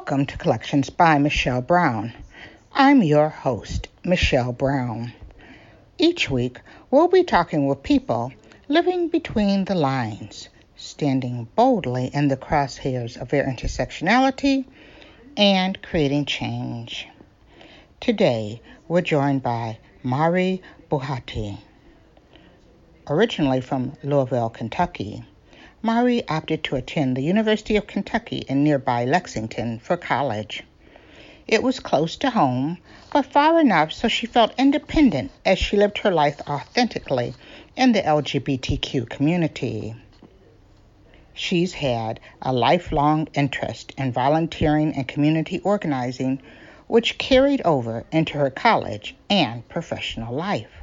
Welcome to Collections by Michelle Brown. I'm your host, Michelle Brown. Each week, we'll be talking with people living between the lines, standing boldly in the crosshairs of their intersectionality, and creating change. Today, we're joined by Mahri Bahati. Originally from Louisville, Kentucky, Mahri opted to attend the University of Kentucky in nearby Lexington for college. It was close to home, but far enough so she felt independent as she lived her life authentically in the LGBTQ community. She's had a lifelong interest in volunteering and community organizing, which carried over into her college and professional life.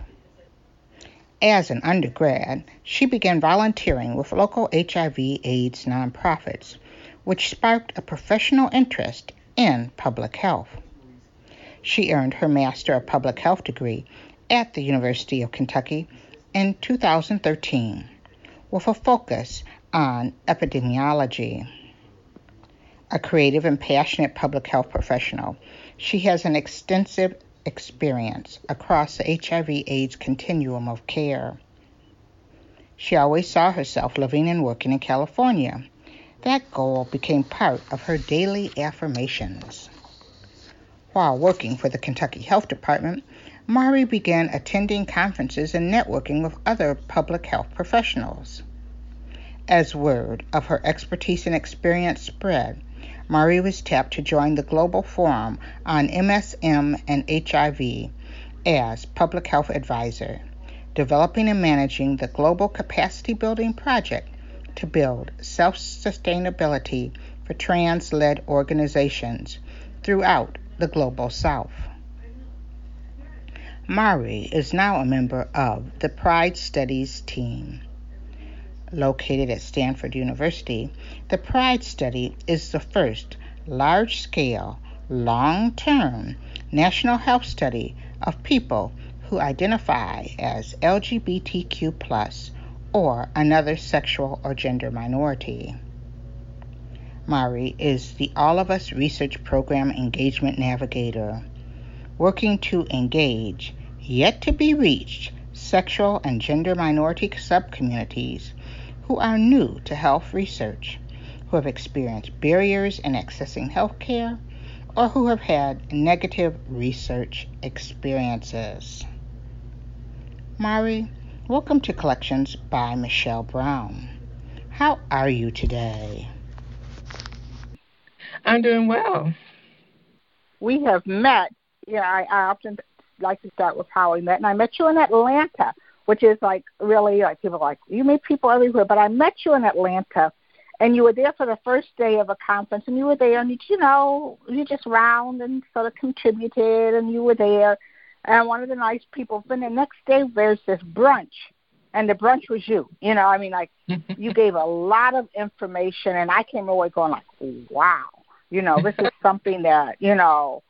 As an undergrad, she began volunteering with local HIV/AIDS nonprofits, which sparked a professional interest in public health. She earned her Master of Public Health degree at the University of Kentucky in 2013 with a focus on epidemiology. A creative and passionate public health professional, she has an extensive experience across the HIV AIDS continuum of care. She always saw herself living and working in California. That goal became part of her daily affirmations. While working for the Kentucky Health Department, Mahri began attending conferences and networking with other public health professionals. As word of her expertise and experience spread, Mahri was tapped to join the Global Forum on MSM and HIV as Public Health Advisor, developing and managing the Global Capacity Building Project to build self sustainability for trans led organizations throughout the Global South. Mahri is now a member of the PRIDE Study's team located at Stanford University, the PRIDE study is the first large scale, long term national health study of people who identify as LGBTQ or another sexual or gender minority. Mahri is the All of Us Research Program Engagement Navigator, working to engage yet to be reached sexual and gender minority subcommunities who are new to health research, who have experienced barriers in accessing health care, or who have had negative research experiences. Mahri, welcome to Collections by Michelle Brown. How are you today? I'm doing well. We have met. Yeah, I, I often like to start with how we met, and I met you in Atlanta which is like really like people like you meet people everywhere. But I met you in Atlanta, and you were there for the first day of a conference, and you were there, and you, you know you just round and sort of contributed, and you were there, and one of the nice people. Then the next day there's this brunch, and the brunch was you. You know, I mean, like you gave a lot of information, and I came away going like, wow, you know, this is something that you know.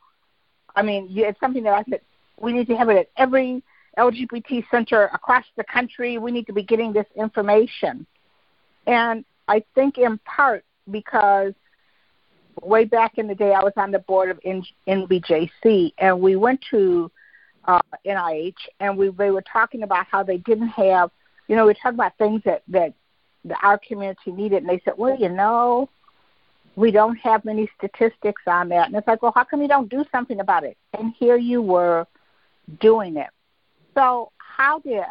I mean, it's something that I said we need to have it at every LGBT center across the country. We need to be getting this information. And I think in part because way back in the day, I was on the board of NBJC, and we went to uh, NIH, and we they were talking about how they didn't have, you know, we were talking about things that that, our community needed, and they said, well, you know, we don't have many statistics on that, and it's like, well, how come you don't do something about it? And here you were doing it. So, how did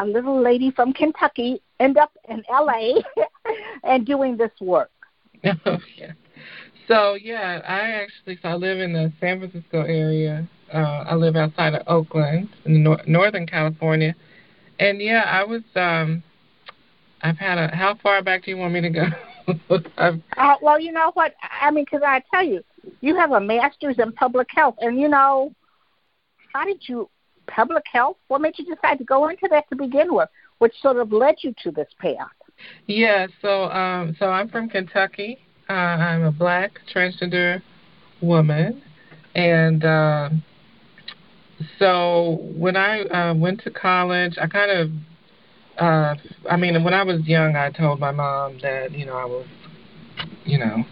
a little lady from Kentucky end up in LA and doing this work? Oh, yeah. So, yeah, I actually, so I live in the San Francisco area uh, I live outside of Oakland, in nor- Northern California, and yeah, I was. um I've had a. How far back do you want me to go? uh, well, you know what? I mean, because I tell you, you have a master's in public health, and you know, how did you public health? What made you decide to go into that to begin with? Which sort of led you to this path? Yeah, so um, so I'm from Kentucky. Uh, I'm a black transgender woman, and uh, so when I uh, went to college, I kind of, uh, I mean, when I was young, I told my mom that you know I was, you know,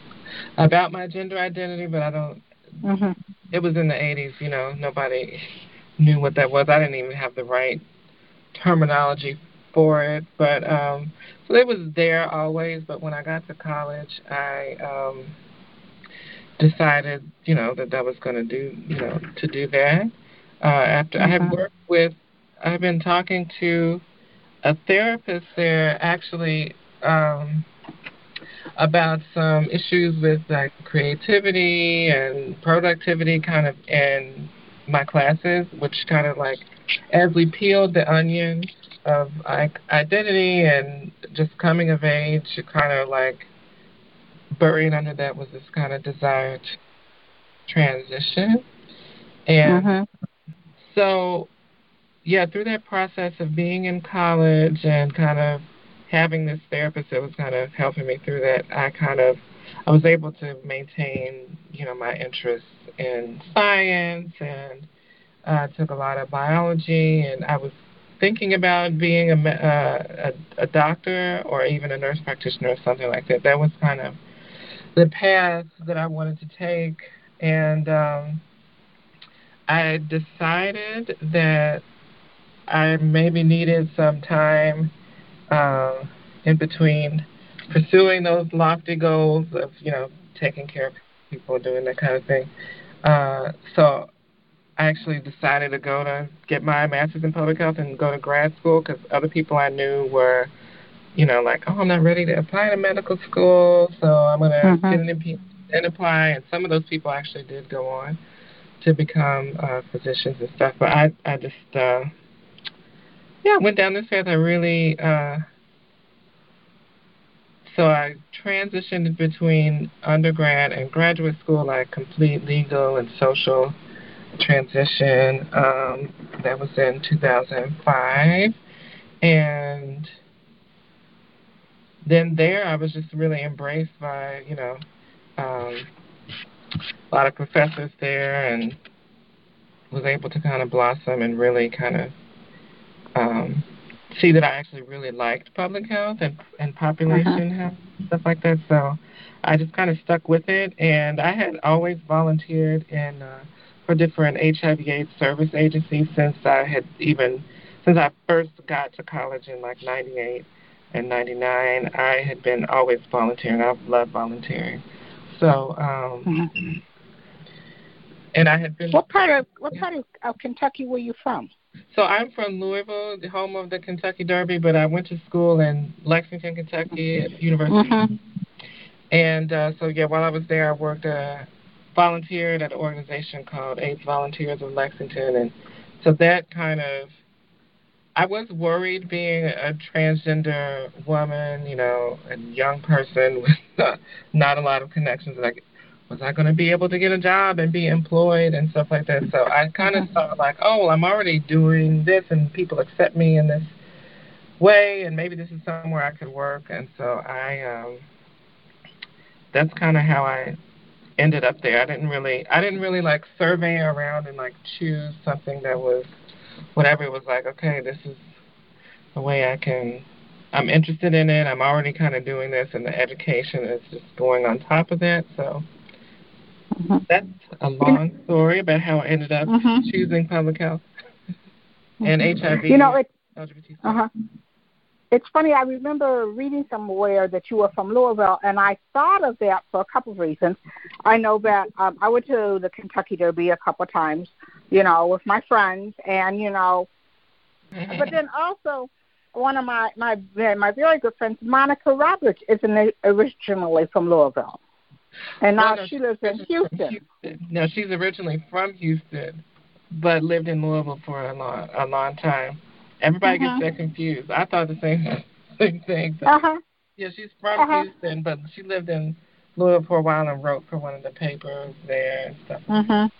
about my gender identity, but I don't. Mm-hmm. It was in the 80s, you know. Nobody knew what that was. I didn't even have the right terminology for it, but um so it was there always. But when I got to college, I um decided, you know, that that was going to do, you know, to do that. Uh, after mm-hmm. I had worked with, I've been talking to a therapist there actually um, about some issues with like creativity and productivity, kind of in my classes, which kind of like as we peeled the onion of like identity and just coming of age, kind of like buried under that was this kind of desired transition. And mm-hmm. so, yeah, through that process of being in college and kind of having this therapist that was kind of helping me through that, I kind of I was able to maintain, you know, my interest in science and uh, took a lot of biology, and I was thinking about being a, uh, a a doctor or even a nurse practitioner or something like that. That was kind of the path that I wanted to take, and um, I decided that I maybe needed some time uh, in between pursuing those lofty goals of you know taking care of people, doing that kind of thing. Uh, so I actually decided to go to get my master's in public health and go to grad school because other people I knew were you know, like, oh, I'm not ready to apply to medical school, so I'm going to mm-hmm. get an MP and apply. And some of those people actually did go on to become uh, physicians and stuff. But I, I just, uh, yeah, I went down this path. I really, uh, so I transitioned between undergrad and graduate school, like complete legal and social transition. Um, that was in 2005. And then there I was just really embraced by, you know, um, a lot of professors there and was able to kind of blossom and really kind of um, see that I actually really liked public health and, and population uh-huh. health, stuff like that. So I just kind of stuck with it. And I had always volunteered in uh, for different HIV/AIDS service agencies since I had even since I first got to college in like '98 and '99, I had been always volunteering. I've loved volunteering. So, um, mm-hmm. and I had been. What part of what part of, of Kentucky were you from? So I'm from Louisville, the home of the Kentucky Derby, but I went to school in Lexington, Kentucky, at University. Mm-hmm. And uh, so, yeah, while I was there, I worked, uh, volunteered at an organization called AIDS Volunteers of Lexington, and so that kind of I was worried being a transgender woman, you know, a young person with uh, not a lot of connections. Like, was I going to be able to get a job and be employed and stuff like that? So I kind of mm-hmm. thought like, oh, well, I'm already doing this and people accept me in this way, and maybe this is somewhere I could work. And so I, um, that's kind of how I ended up there. I didn't really, I didn't really like survey around and like choose something that was whatever it was like, okay, this is the way I can I'm interested in it. I'm already kind of doing this, and the education is just going on top of that. So mm-hmm. that's a long story about how I ended up mm-hmm. choosing public health and mm-hmm. HIV. You know, it's uh-huh. It's funny. I remember reading somewhere that you were from Louisville, and I thought of that for a couple of reasons. I know that um, I went to the Kentucky Derby a couple of times, you know, with my friends, and you know, but then also one of my my my very good friends, Monica Roberts, is an, originally from Louisville, and now no, she lives in Houston. Houston. No, she's originally from Houston, but lived in Louisville for a long a long time. Everybody uh-huh. gets that confused. I thought the same same thing. Uh huh. Yeah, she's from uh-huh. Houston, but she lived in Louisville for a while and wrote for one of the papers there and stuff. Mhm.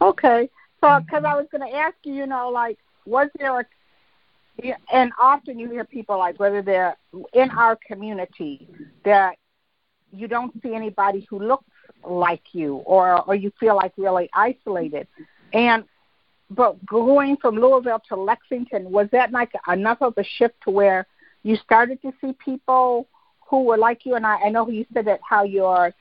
Okay, so because mm-hmm. I was going to ask you, you know, like, was there a and often you hear people like whether they're in our community that you don't see anybody who looks like you or or you feel like really isolated. And but going from Louisville to Lexington was that like enough of a shift to where you started to see people who were like you? And I I know you said that how your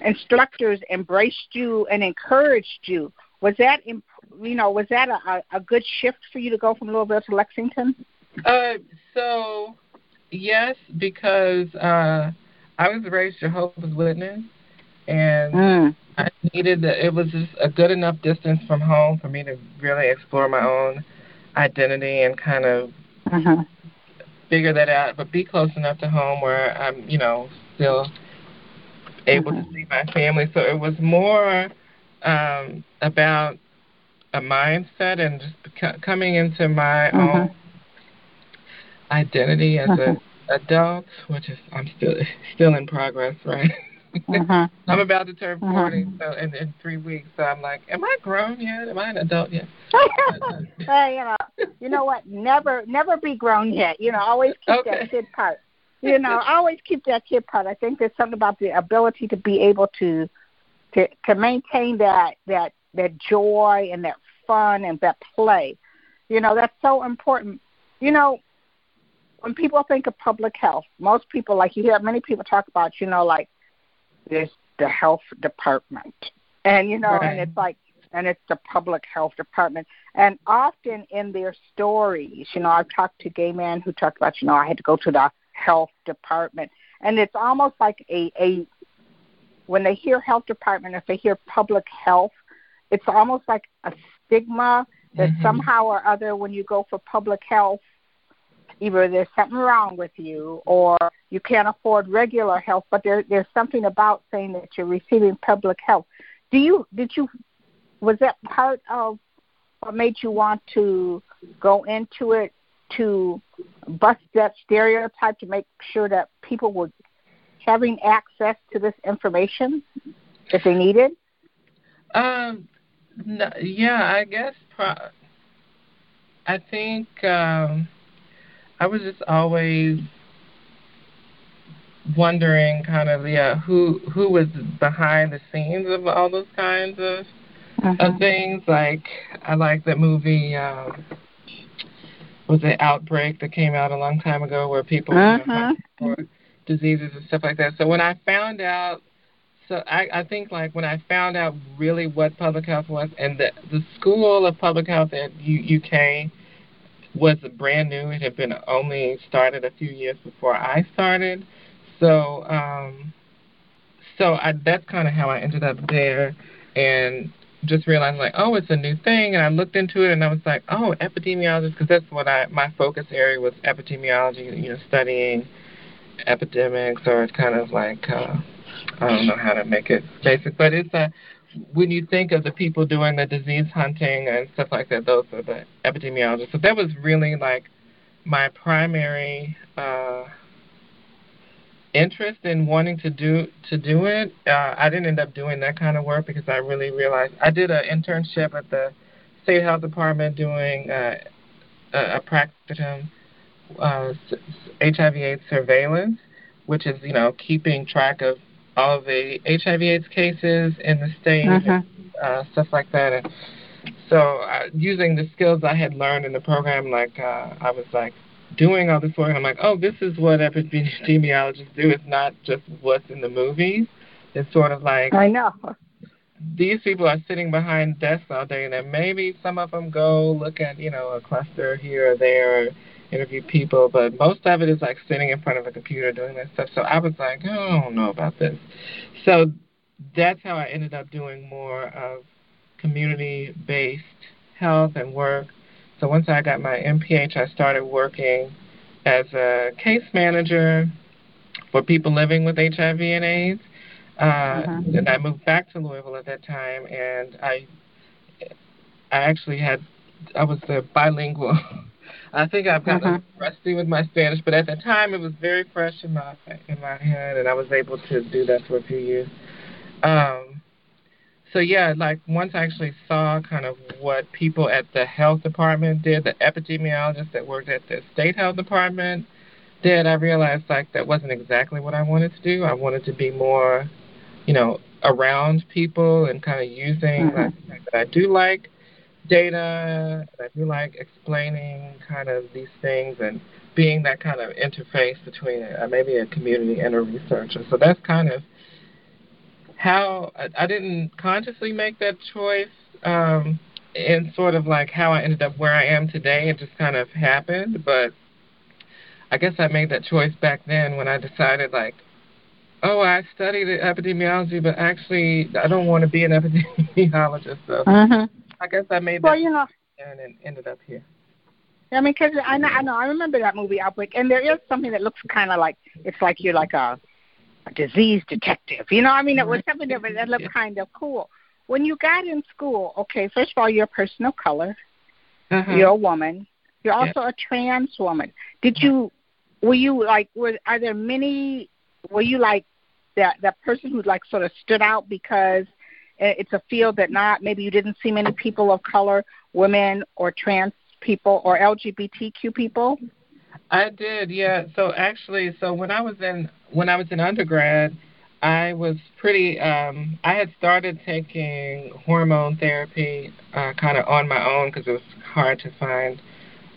instructors embraced you and encouraged you. Was that you know was that a, a good shift for you to go from Louisville to Lexington? Uh so yes because uh I was raised Jehovah's Witness and mm. I needed the, it was just a good enough distance from home for me to really explore my own identity and kind of uh-huh. figure that out, but be close enough to home where I'm, you know, still able uh-huh. to see my family. So it was more um, about a mindset and just coming into my uh-huh. own identity as a adult, which is I'm still still in progress, right? Uh-huh. I'm about to turn uh-huh. 40 uh-huh. so in, in three weeks. So I'm like, am I grown yet? Am I an adult yet? hey, you know, you know what? Never, never be grown yet. You know, always keep okay. that kid part. You know, always keep that kid part. I think there's something about the ability to be able to, to, to maintain that that that joy and that fun and that play. You know, that's so important. You know, when people think of public health, most people, like you hear many people talk about, you know, like there's the health department, and you know, right. and it's like, and it's the public health department, and often in their stories, you know, I've talked to gay men who talked about, you know, I had to go to the health department, and it's almost like a a when they hear health department, if they hear public health, it's almost like a stigma that mm-hmm. somehow or other when you go for public health either there's something wrong with you or you can't afford regular health, but there, there's something about saying that you're receiving public health. Do you did you was that part of what made you want to go into it to bust that stereotype to make sure that people were having access to this information if they needed? Um, no, yeah, I guess. Pro- I think um, I was just always wondering kind of yeah who who was behind the scenes of all those kinds of uh-huh. of things like I like that movie um was it Outbreak that came out a long time ago where people uh-huh. for diseases and stuff like that. So when I found out so I, I think like when I found out really what public health was and the the school of public health at U, UK was brand new. It had been only started a few years before I started. So, um, so I, that's kind of how I ended up there, and just realized like, oh, it's a new thing. And I looked into it, and I was like, oh, epidemiologist, because that's what I my focus area was epidemiology. You know, studying epidemics, or it's kind of like uh, I don't know how to make it basic, but it's a when you think of the people doing the disease hunting and stuff like that, those are the epidemiologists. So that was really like my primary uh, interest in wanting to do to do it. Uh, I didn't end up doing that kind of work because I really realized I did an internship at the state health department doing uh, a, a practicum uh, HIV/AIDS surveillance, which is you know keeping track of all the HIV/AIDS cases in the state, uh-huh. uh, stuff like that. And so, uh, using the skills I had learned in the program, like uh, I was like doing all this work. I'm like, oh, this is what epidemiologists do. It's not just what's in the movies. It's sort of like I know these people are sitting behind desks all day, and then maybe some of them go look at you know a cluster here or there. Interview people, but most of it is like sitting in front of a computer doing that stuff. So I was like, oh, I don't know about this. So that's how I ended up doing more of community based health and work. So once I got my MPH, I started working as a case manager for people living with HIV and AIDS. Uh, uh-huh. And I moved back to Louisville at that time, and I I actually had I was uh, bilingual. I think I've gotten uh-huh. rusty with my Spanish, but at the time it was very fresh in my in my head, and I was able to do that for a few years. Um, so yeah, like once I actually saw kind of what people at the health department did, the epidemiologists that worked at the state health department did, I realized like that wasn't exactly what I wanted to do. I wanted to be more, you know, around people and kind of using mm-hmm. like that I do like data. I do like explaining kind of these things and being that kind of interface between uh, maybe a community and a researcher. So that's kind of how I, I didn't consciously make that choice um, and sort of like how I ended up where I am today. It just kind of happened, but I guess I made that choice back then when I decided like, oh, I studied epidemiology, but actually I don't want to be an epidemiologist. So uh-huh. I guess I made that well, you know, and it ended up here. I mean, because I know, I know, I remember that movie Outbreak, and there is something that looks kind of like it's like you're like a, a disease detective. You know, I mean, it was something that, that looked kind of cool. When you got in school, okay, first of all, you're a person of color. Uh-huh. You're a woman. You're also yeah. a trans woman. Did you? Were you like? Were are there many? Were you like that that person who like sort of stood out because it's a field that not maybe you didn't see many people of color, women or trans people or LGBTQ people? I did, yeah. So actually, so when I was in when I was in undergrad, I was pretty. Um, I had started taking hormone therapy uh, kind of on my own because it was hard to find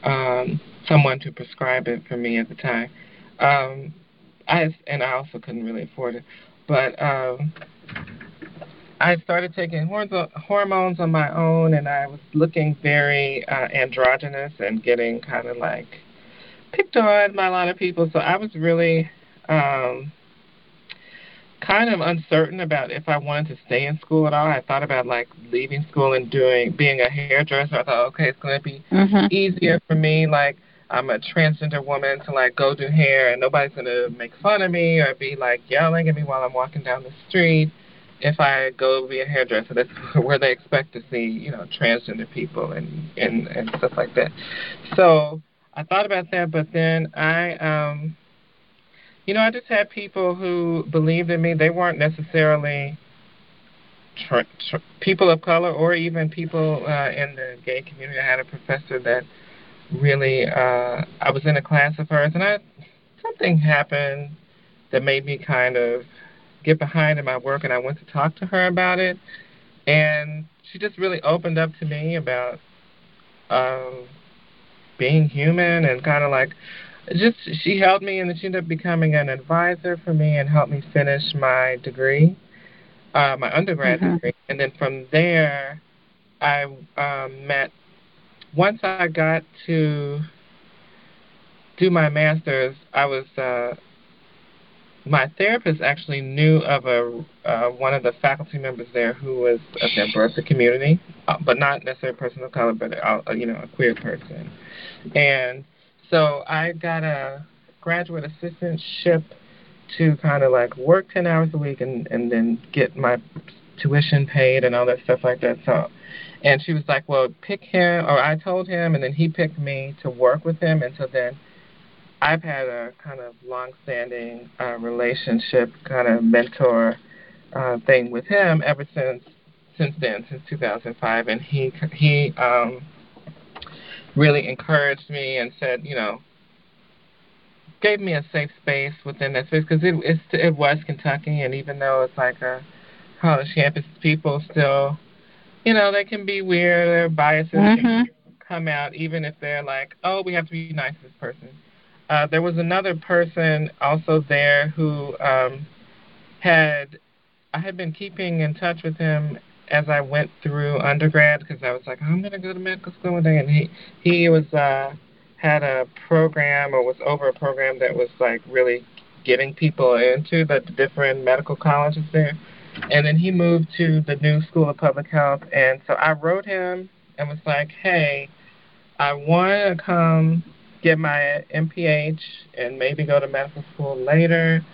um, someone to prescribe it for me at the time. Um, I and I also couldn't really afford it, but um, I started taking hormones on my own, and I was looking very uh, androgynous and getting kind of like picked on by a lot of people. So I was really um, kind of uncertain about if I wanted to stay in school at all. I thought about like leaving school and doing being a hairdresser. I thought, okay, it's going to be mm-hmm. easier for me. Like I'm a transgender woman to like go do hair, and nobody's going to make fun of me or be like yelling at me while I'm walking down the street if I go be a hairdresser, that's where they expect to see, you know, transgender people and and and stuff like that. So I thought about that, but then I, um, you know, I just had people who believed in me. They weren't necessarily tr- people of color or even people uh, in the gay community. I had a professor that really, uh, I was in a class of hers, and I something happened that made me kind of get behind in my work, and I went to talk to her about it, and she just really opened up to me about um, being human and kind of like just she helped me, and then she ended up becoming an advisor for me and helped me finish my degree, uh, my undergrad mm-hmm. degree, and then from there, I um, met. Once I got to do my master's, I was uh, my therapist actually knew of a uh, one of the faculty members there who was of the community, uh, but not necessarily a person of color, but a, a, you know a queer person. And so I got a graduate assistantship to kind of like work ten hours a week and and then get my tuition paid and all that stuff like that. So. And she was like, "Well, pick him," or I told him, and then he picked me to work with him. And so then I've had a kind of long-standing uh, relationship, kind of mentor uh, thing with him ever since since then, since 2005, and he he um, really encouraged me and said, you know, gave me a safe space within that space because it it's, it was Kentucky, and even though it's like a college campus, people still, you know, they can be weird. Their biases mm-hmm. can come out, even if they're like, oh, we have to be nice to this person uh, there was another person also there who um, had I had been keeping in touch with him as I went through undergrad because I was like, I'm gonna go to medical school one day, and he he was uh, had a program or was over a program that was like really getting people into the different medical colleges there. And then he moved to the new School of Public Health, and so I wrote him and was like, Hey, I want to come get my MPH and maybe go to medical school later.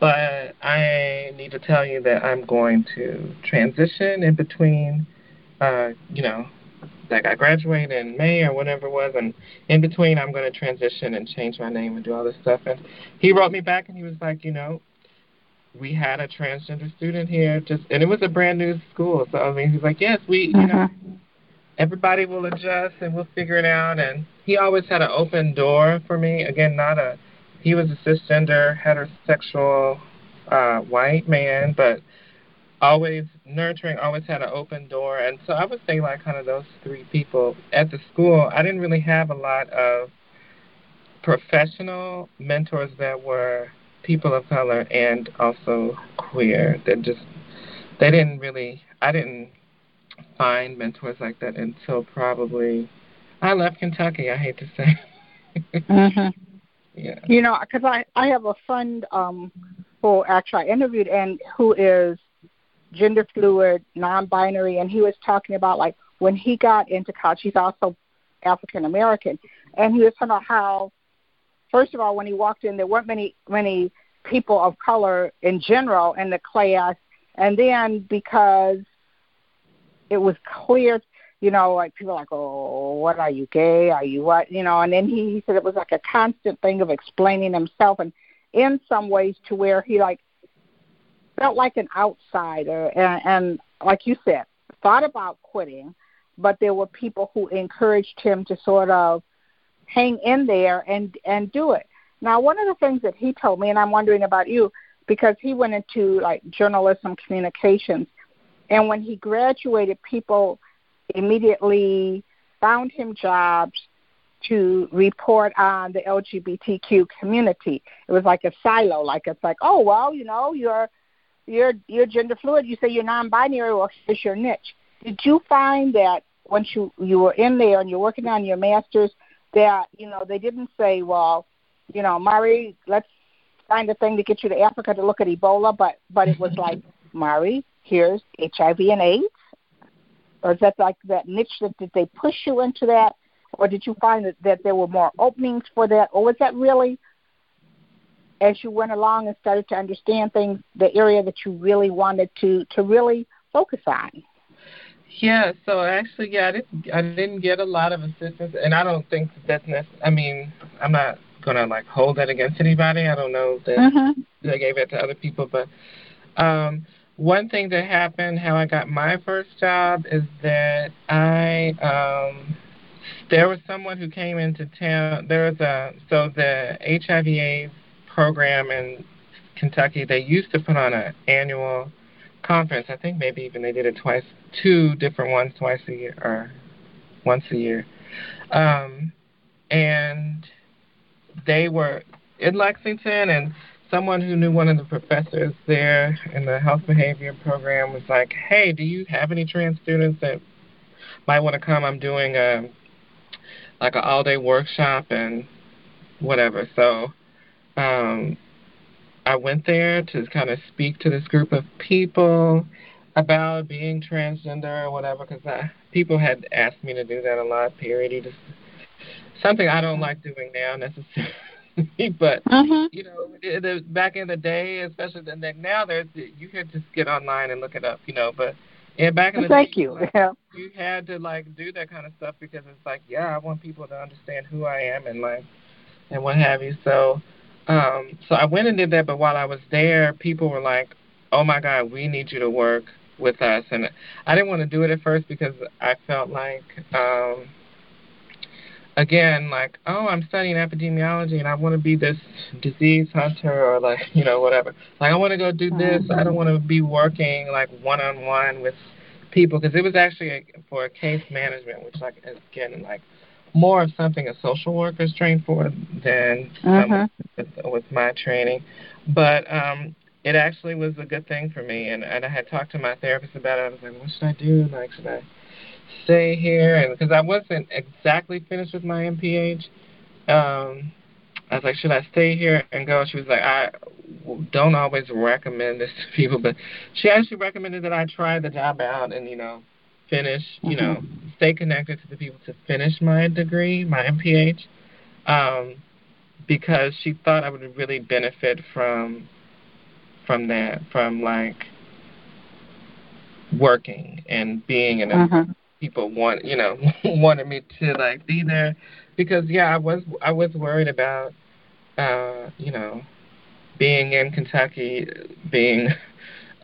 But I need to tell you that I'm going to transition in between, uh, you know, like I graduate in May or whatever it was, and in between I'm going to transition and change my name and do all this stuff. And he wrote me back and he was like, you know, we had a transgender student here, just and it was a brand new school. So I mean, he's like, yes, we, you know, Mm-hmm. Everybody will adjust and we'll figure it out. And he always had an open door for me. Again, not a, he was a cisgender, heterosexual, uh, white man, but always nurturing, always had an open door. And so I would say like kind of those three people at the school. I didn't really have a lot of professional mentors that were people of color and also queer. That just they didn't really. I didn't find mentors like that until probably I left Kentucky. I hate to say. Mhm. yeah. You know, because I I have a friend um who actually I interviewed and who is gender fluid, non-binary, and he was talking about like when he got into college. He's also African American, and he was talking about how, first of all, when he walked in, there weren't many many people of color in general in the class, and then because it was clear you know, like people like, oh, what are you gay? Are you what? You know, and then he, he said it was like a constant thing of explaining himself, and in some ways to where he like felt like an outsider, and, and like you said, thought about quitting, but there were people who encouraged him to sort of hang in there and and do it. Now, one of the things that he told me, and I'm wondering about you, because he went into like journalism communications, and when he graduated, people immediately found him jobs to report on the LGBTQ community. It was like a silo, like it's like, oh well, you know, you're you're you're gender fluid. You say you're non-binary. Well, here's your niche. Did you find that once you you were in there and you're working on your masters, that you know they didn't say, well, you know, Mahri, let's find a thing to get you to Africa to look at Ebola, but but it was like, Mahri, here's HIV and AIDS or is that like that niche that did they push you into that or did you find that, that there were more openings for that or was that really as you went along and started to understand things the area that you really wanted to to really focus on Yeah, so actually, yeah, I didn't, I didn't get a lot of assistance, and I don't think that's necessary. I mean, I'm not gonna like hold that against anybody. I don't know that mm-hmm. they gave it to other people, but um, one thing that happened, how I got my first job, is that I um, there was someone who came into town. There was a so the HIV/AIDS program in Kentucky. They used to put on an annual conference. I think maybe even they did it twice, two different ones twice a year or once a year. Um, and they were in Lexington, and someone who knew one of the professors there in the health behavior program was like, "Hey, do you have any trans students that might want to come? I'm doing a like an all day workshop and whatever." So um, I went there to kind of speak to this group of people about being transgender or whatever, because people had asked me to do that a lot. Period. Just something I don't like doing now necessarily. but Mm-hmm. you know, the, the, back in the day, especially the now, there's you could just get online and look it up, you know. But yeah, back in the Thank day, you. like, Yeah. you had to like do that kind of stuff because it's like, yeah, I want people to understand who I am and like and what have you. So, um, so I went and did that. But while I was there, people were like, "Oh my God, we need you to work with us." And I didn't want to do it at first because I felt like. um again, like, oh, I'm studying epidemiology and I want to be this disease hunter or like, you know, whatever. Like, I want to go do this. I don't want to be working like one on one with people because it was actually a, for a case management, which like again, like more of something a social worker is trained for than Mhm. with, with my training. But um it actually was a good thing for me and, and I had talked to my therapist about it. I was like, what should I do? Like, should I stay here and because I wasn't exactly finished with my MPH. Um, I was like, should I stay here and go? She was like, I don't always recommend this to people, but she actually recommended that I try the job out and you know finish, you know, stay connected to the people to finish my degree, my MPH, um, because she thought I would really benefit from from that, from like working and being in a Mhm. People want you know wanted me to like be there. Because yeah I was I was worried about uh you know being in Kentucky being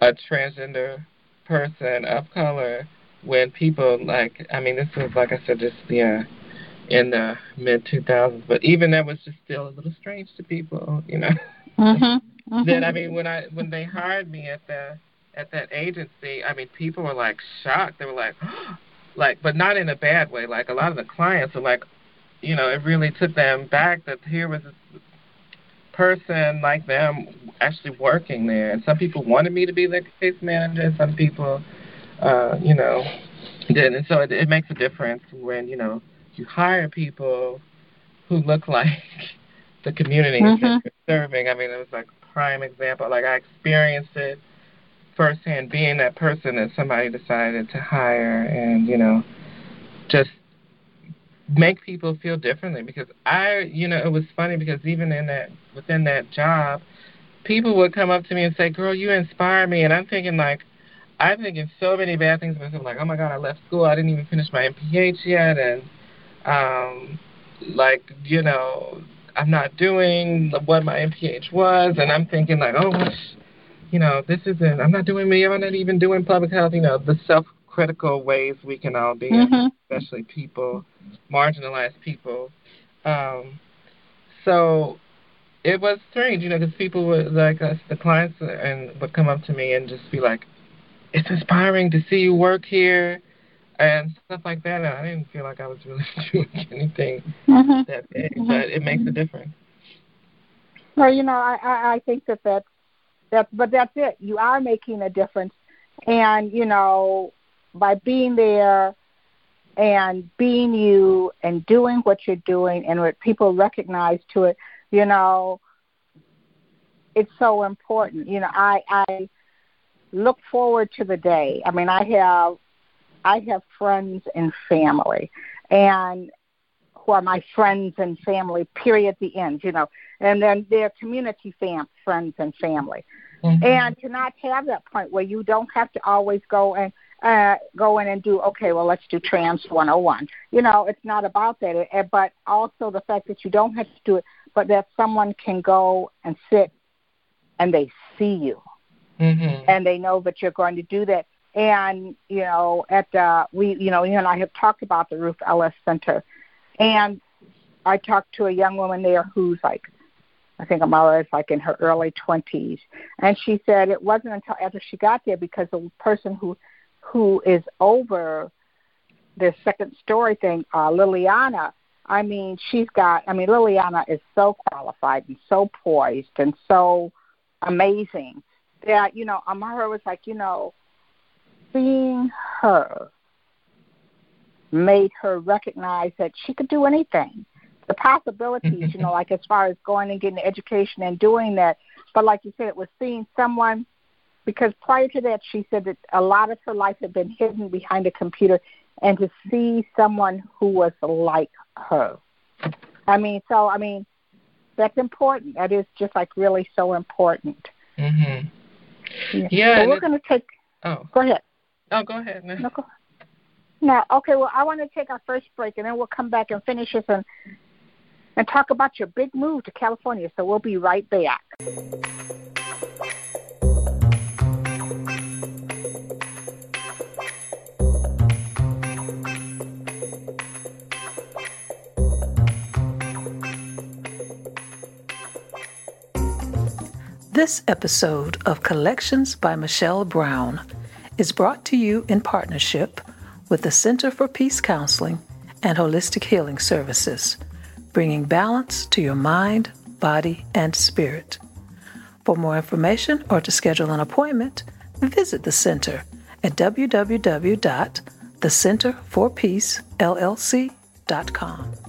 a transgender person of color when people like I mean this was like I said just yeah in the mid 2000s but even that was just still a little strange to people you know. Mhm mm-hmm. then I mean when I when they hired me at the at that agency I mean people were like shocked. They were like like but not in a bad way like a lot of the clients are like you know it really took them back that here was this person like them actually working there and some people wanted me to be their case manager some people uh, you know, did. And so it, it makes a difference when, you know, you hire people who look like the community mm-hmm. that you're serving. I mean, it was like a prime example. Like I experienced it firsthand being that person that somebody decided to hire and, you know, just make people feel differently because I, you know, it was funny because even in that within that job, people would come up to me and say, "Girl, you inspire me," and I'm thinking like, I'm thinking so many bad things about myself. Like, oh my God, I left school. I didn't even finish my MPH yet, and um, like you know, I'm not doing what my MPH was, and I'm thinking like, oh, you know, this isn't. I'm not doing me. I'm not even doing public health. You know, the self-critical ways we can all be, mm-hmm. especially people, marginalized people. Um, so it was strange, you know, because people would like us, the clients, and would come up to me and just be like, it's inspiring to see you work here and stuff like that. And I didn't feel like I was really doing anything mm-hmm. that big, mm-hmm. but it makes a difference. Well, you know, I, I, I think that that's that, but that's it. You are making a difference, and you know, by being there and being you and doing what you're doing and what people recognize to it, you know, it's so important. You know, I I look forward to the day. I mean, I have I have friends and family, and who are my friends and family. Period. The end. You know, and then their community fam friends and family. Mm-hmm. And to not have that point where you don't have to always go and uh, go in and do okay. Well, let's do trans 101. You know, it's not about that. It, but also the fact that you don't have to do it, but that someone can go and sit and they see you mm-hmm. and they know that you're going to do that. And you know, at uh, we, you know, you and I have talked about the Ruth Ellis Center, and I talked to a young woman there who's like, I think Amara is like in her early twenties, and she said it wasn't until after she got there because the person who who is over the second story thing, uh, Liliana. I mean, she's got. I mean, Liliana is so qualified and so poised and so amazing that you know Amara was like, you know, seeing her made her recognize that she could do anything. The possibilities, you know, like as far as going and getting an education and doing that. But like you said, it was seeing someone because prior to that, she said that a lot of her life had been hidden behind a computer, and to see someone who was like her. I mean, so I mean, that's important. That is just like really so important. Mhm. Yeah. Yeah. So we're going to take. Oh. Go ahead. Oh, go ahead. No, go. No, okay. Well, I want to take our first break, and then we'll come back and finish this and and talk about your big move to California. So we'll be right back. This episode of Collections by Michelle Brown is brought to you in partnership with the Center for Peace Counseling and Holistic Healing Services, bringing balance to your mind, body, and spirit. For more information or to schedule an appointment, visit the center at www.thecenterforpeacellc.com.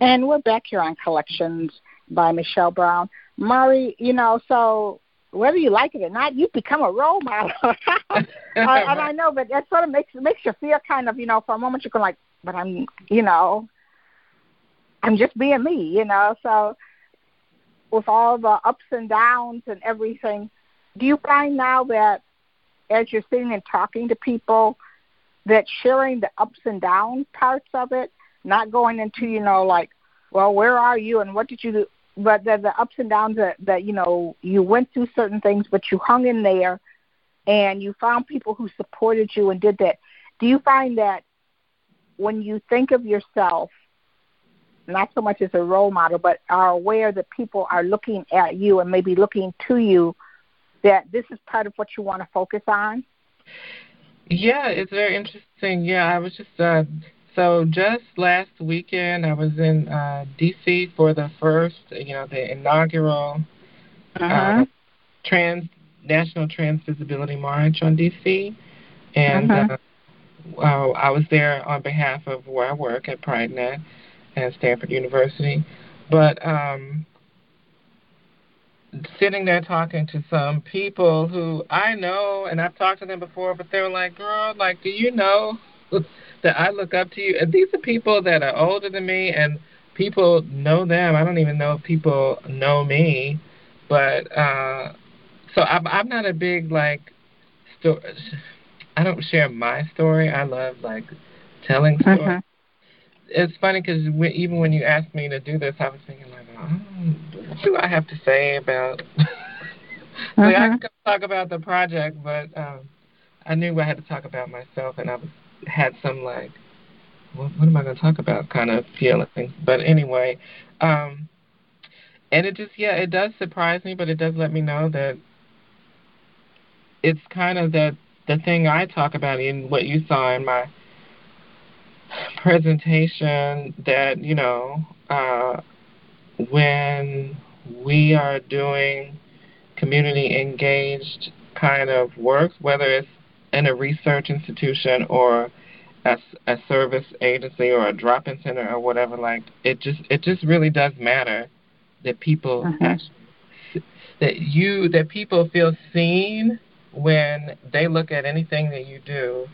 And we're back here on Collections by Michelle Brown. Mahri, you know, so whether you like it or not, you've become a role model. and, uh, and I know, but that sort of makes makes you feel kind of, you know, for a moment you can like, but I'm, you know, I'm just being me, you know. So with all the ups and downs and everything, do you find now that as you're sitting and talking to people, that sharing the ups and downs parts of it, not going into, you know, like, well, where are you and what did you do? But the, the ups and downs that, that, you know, you went through certain things, but you hung in there and you found people who supported you and did that. Do you find that when you think of yourself, not so much as a role model, but are aware that people are looking at you and maybe looking to you, that this is part of what you want to focus on? Yeah, it's very interesting. Yeah, I was just uh, so just last weekend I was in uh, D.C. for the first, you know, the inaugural uh, uh-huh. uh, trans National Trans Visibility March on D.C. and uh-huh. uh, I was there on behalf of where I work at PrideNet at Stanford University, but um, sitting there talking to some people who I know and I've talked to them before, but they were like, "Girl, like, do you know that I look up to you?" And these are people that are older than me, and people know them. I don't even know if people know me, but uh, so I'm I'm not a big like story. I don't share my story. I love like telling stories. Uh-huh. It's funny because even when you asked me to do this, I was thinking like, oh, what do I have to say about? uh-huh. like, I could talk about the project, but um, I knew I had to talk about myself, and I was had some like, what, what am I going to talk about? Kind of feeling. But anyway, um, and it just yeah, it does surprise me, but it does let me know that it's kind of the the thing I talk about in what you saw in my presentation that you know uh, when we are doing community engaged kind of work, whether it's in a research institution or a, a service agency or a drop-in center or whatever, like it just it just really does matter that people uh-huh. actually, that you that people feel seen when they look at anything that you do.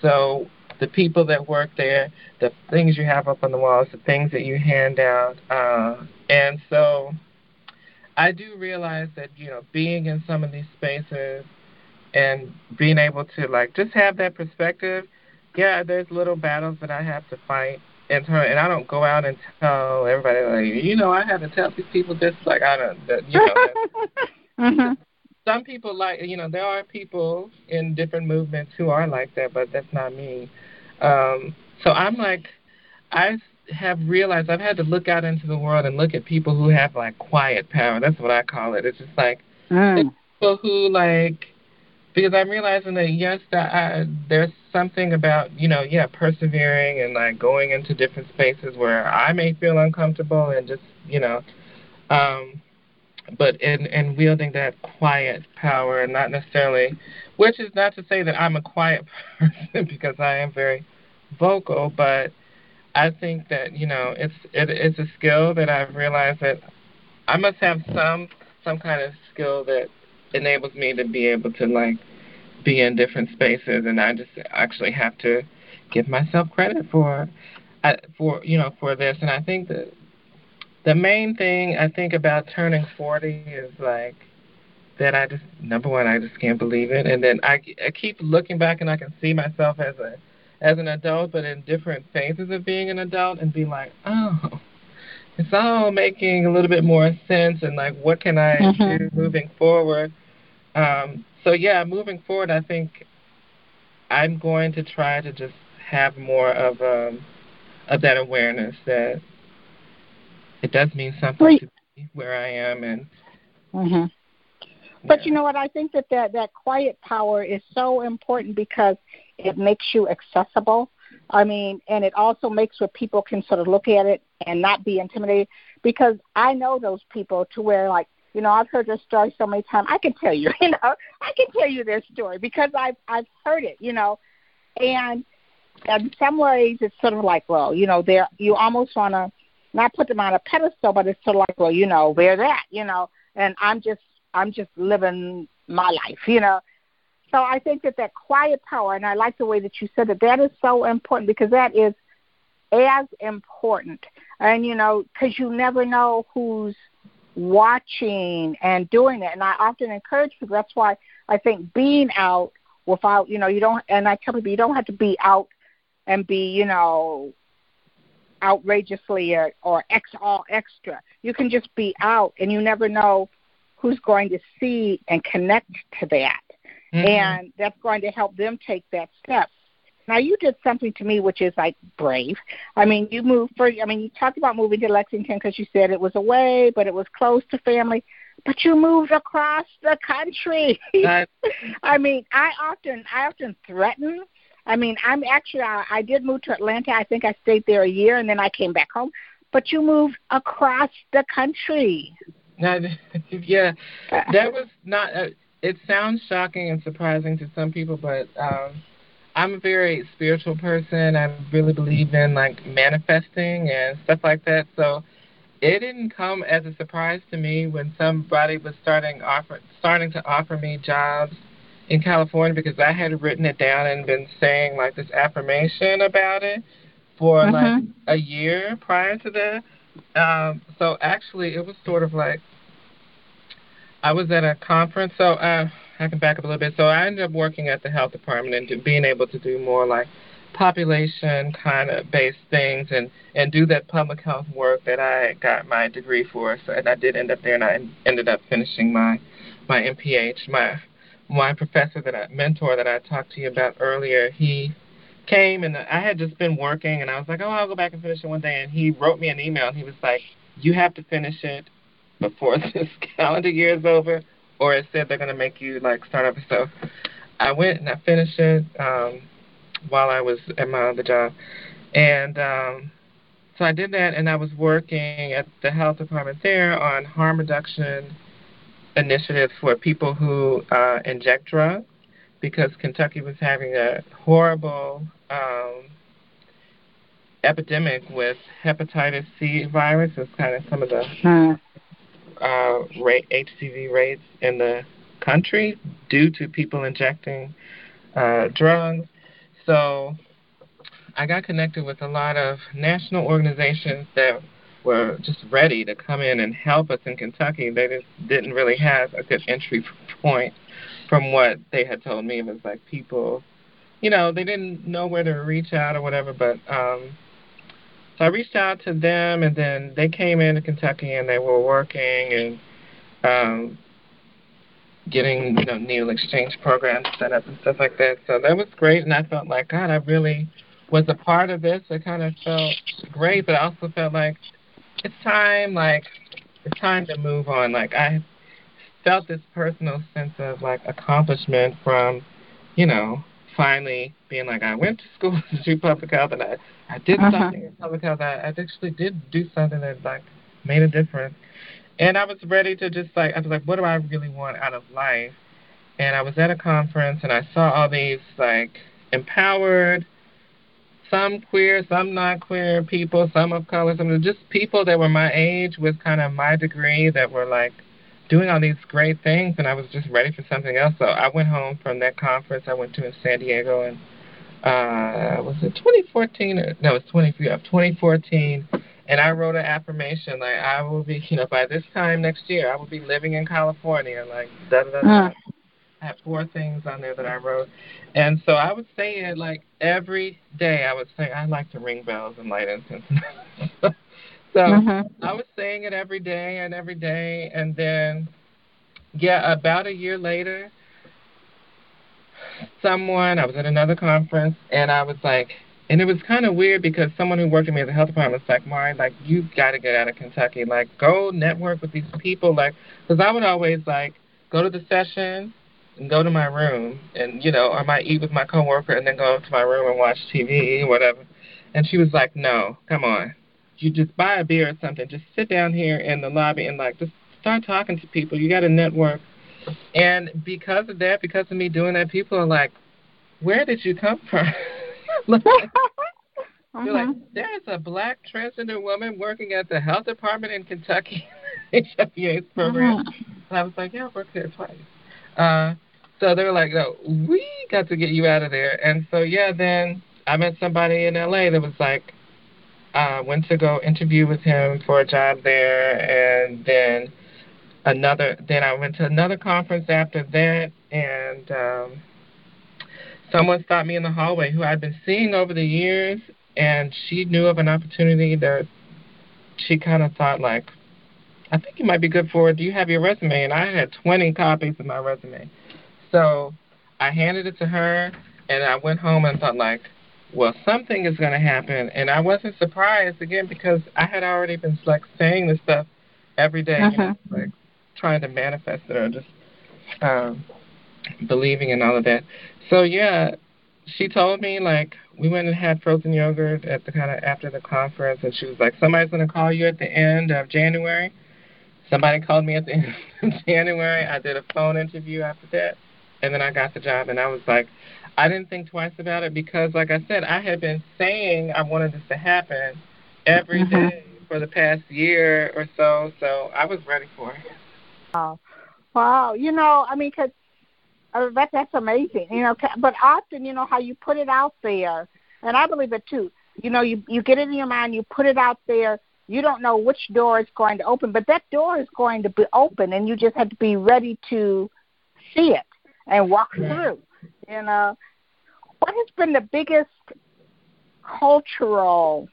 So the people that work there, the things you have up on the walls, the things that you hand out. Uh, and so I do realize that, you know, being in some of these spaces and being able to, like, just have that perspective, yeah, there's little battles that I have to fight. And, her, and I don't go out and tell everybody, like, you know, I have to tell these people this, like, I don't, that, you know. mm-hmm some people like you know there are people in different movements who are like that but that's not me um, so I'm like, I have realized I've had to look out into the world and look at people who have like quiet power. That's what I call it. It's just like mm. people who like because I'm realizing that yes, that I, there's something about you know yeah persevering and like going into different spaces where I may feel uncomfortable and just you know, um, but in in wielding that quiet power and not necessarily which is not to say that I'm a quiet person because I am very vocal, but I think that you know it's it, it's a skill that I've realized that I must have some some kind of skill that enables me to be able to like be in different spaces, and I just actually have to give myself credit for uh, for you know for this. And I think that the main thing I think about turning 40 is like that I just number one I just can't believe it, and then I I keep looking back and I can see myself as a as an adult, but in different phases of being an adult, and be like, oh, it's all making a little bit more sense, and like what can I mm-hmm. do moving forward? Um, so yeah, moving forward, I think I'm going to try to just have more of um of that awareness that it does mean something to me where I am and. Mm-hmm. But you know what? I think that, that that quiet power is so important because it makes you accessible. I mean, and it also makes where people can sort of look at it and not be intimidated. Because I know those people to where, like, you know, I've heard their story so many times. I can tell you, you know, I can tell you their story because I've I've heard it, you know, and in some ways it's sort of like, well, you know, they're you almost want to not put them on a pedestal, but it's sort of like, well, you know, they're that, you know, and I'm just I'm just living my life, you know. So I think that that quiet power, and I like the way that you said that, that is so important because that is as important. And, you know, because you never know who's watching and doing it. And I often encourage people, that's why I think being out without, you know, you don't, and I tell people you don't have to be out and be, you know, outrageously or, or ex all extra. You can just be out, and you never know who's going to see and connect to that, mm-hmm. and that's going to help them take that step. Now you did something to me which is like brave. I mean, you moved for. I mean, you talked about moving to Lexington because you said it was away, but it was close to family. But you moved across the country. I mean, I often, I often threaten I mean, I'm actually I, I did move to Atlanta. I think I stayed there a year and then I came back home. But you moved across the country. Now, yeah, that was not. Uh, it sounds shocking and surprising to some people, but um, I'm a very spiritual person. I really believe in like manifesting and stuff like that. So it didn't come as a surprise to me when somebody was starting offer starting to offer me jobs in California because I had written it down and been saying like this affirmation about it for uh-huh. like a year prior to that. Um, so actually, it was sort of like I was at a conference. So uh, I can back up a little bit. So I ended up working at the health department and being able to do more like population kind of based things and and do that public health work that I got my degree for. So and I did end up there, and I ended up finishing my my MPH, my my professor that I mentor that I talked to you about earlier, he came and I had just been working and I was like, Oh, I'll go back and finish it one day and he wrote me an email and he was like, You have to finish it before this calendar year is over or it said they're gonna make you like start up. So I went and I finished it, um, while I was at my other job. And um so I did that and I was working at the health department there on harm reduction initiatives for people who uh, inject drugs because Kentucky was having a horrible um, epidemic with hepatitis C virus. It's kind of some of the hmm. Uh, rate, HCV rates in the country due to people injecting uh, drugs. So I got connected with a lot of national organizations that were just ready to come in and help us in Kentucky. They just didn't really have a good entry point from what they had told me. It was like people, you know, they didn't know where to reach out or whatever. But um, so I reached out to them, and then they came into Kentucky and they were working and um, getting you know needle exchange programs set up and stuff like that. So that was great, and I felt like God, I really was a part of this. It kind of felt great, but I also felt like it's time, like it's time to move on. Like I felt this personal sense of like accomplishment from, you know, finally being like I went to school to do public health and I I did uh-huh. something in public health. I, I actually did do something that like made a difference. And I was ready to just like I was like, what do I really want out of life? And I was at a conference and I saw all these like empowered some queer, some not queer people, some of color, some just people that were my age with kind of my degree that were like doing all these great things, and I was just ready for something else. So I went home from that conference I went to in San Diego, and uh, was it 2014 or no, it was 20, yeah, 2014. And I wrote an affirmation like I will be, you know, by this time next year I will be living in California, like da da da. I had four things on there that I wrote. And so I would say it like every day. I would say I like to ring bells and light incense. so mm-hmm. I was saying it every day and every day. And then, yeah, about a year later, someone, I was at another conference, and I was like, and it was kind of weird because someone who worked with me at the health department was like, Mahri, like, you got to get out of Kentucky. Like, go network with these people. Like, because I would always, like, go to the session and go to my room and you know, I might eat with my coworker and then go to my room and watch TV whatever. And she was like, No, come on. You just buy a beer or something, just sit down here in the lobby and like just start talking to people. You gotta network. And because of that, because of me doing that, people are like, Where did you come from? uh-huh. You're like, there's a black transgender woman working at the health department in Kentucky, HIV/AIDS program. Uh-huh And I was like, yeah, I've worked there twice. Uh, so they were like, no, we got to get you out of there. And so, yeah, then I met somebody in LA that was like, uh, went to go interview with him for a job there. And then another, then I went to another conference after that. And, um, someone stopped me in the hallway who I'd been seeing over the years, and she knew of an opportunity that she kind of thought like, I think you might be good for it. Do you have your resume? And I had 20 copies of my resume. So I handed it to her, and I went home and thought like, well, something is going to happen. And I wasn't surprised again because I had already been like saying this stuff every day, uh-huh. you know, like trying to manifest it or just um, believing in all of that. So yeah, she told me like we went and had frozen yogurt at the kind of after the conference, and she was like, somebody's gonna call you at the end of January. Somebody called me at the end of January. I did a phone interview after that, and then I got the job, and I was like, I didn't think twice about it because, like I said, I had been saying I wanted this to happen every mm-hmm. day for the past year or so, so I was ready for it. Wow, wow! You know, I mean, because uh, that that's amazing. You know, but often, you know, how you put it out there, and I believe it too. You know, you you get it in your mind, you put it out there. You don't know which door is going to open, but that door is going to be open, and you just have to be ready to see it and walk yeah. through. You know, what has been the biggest cultural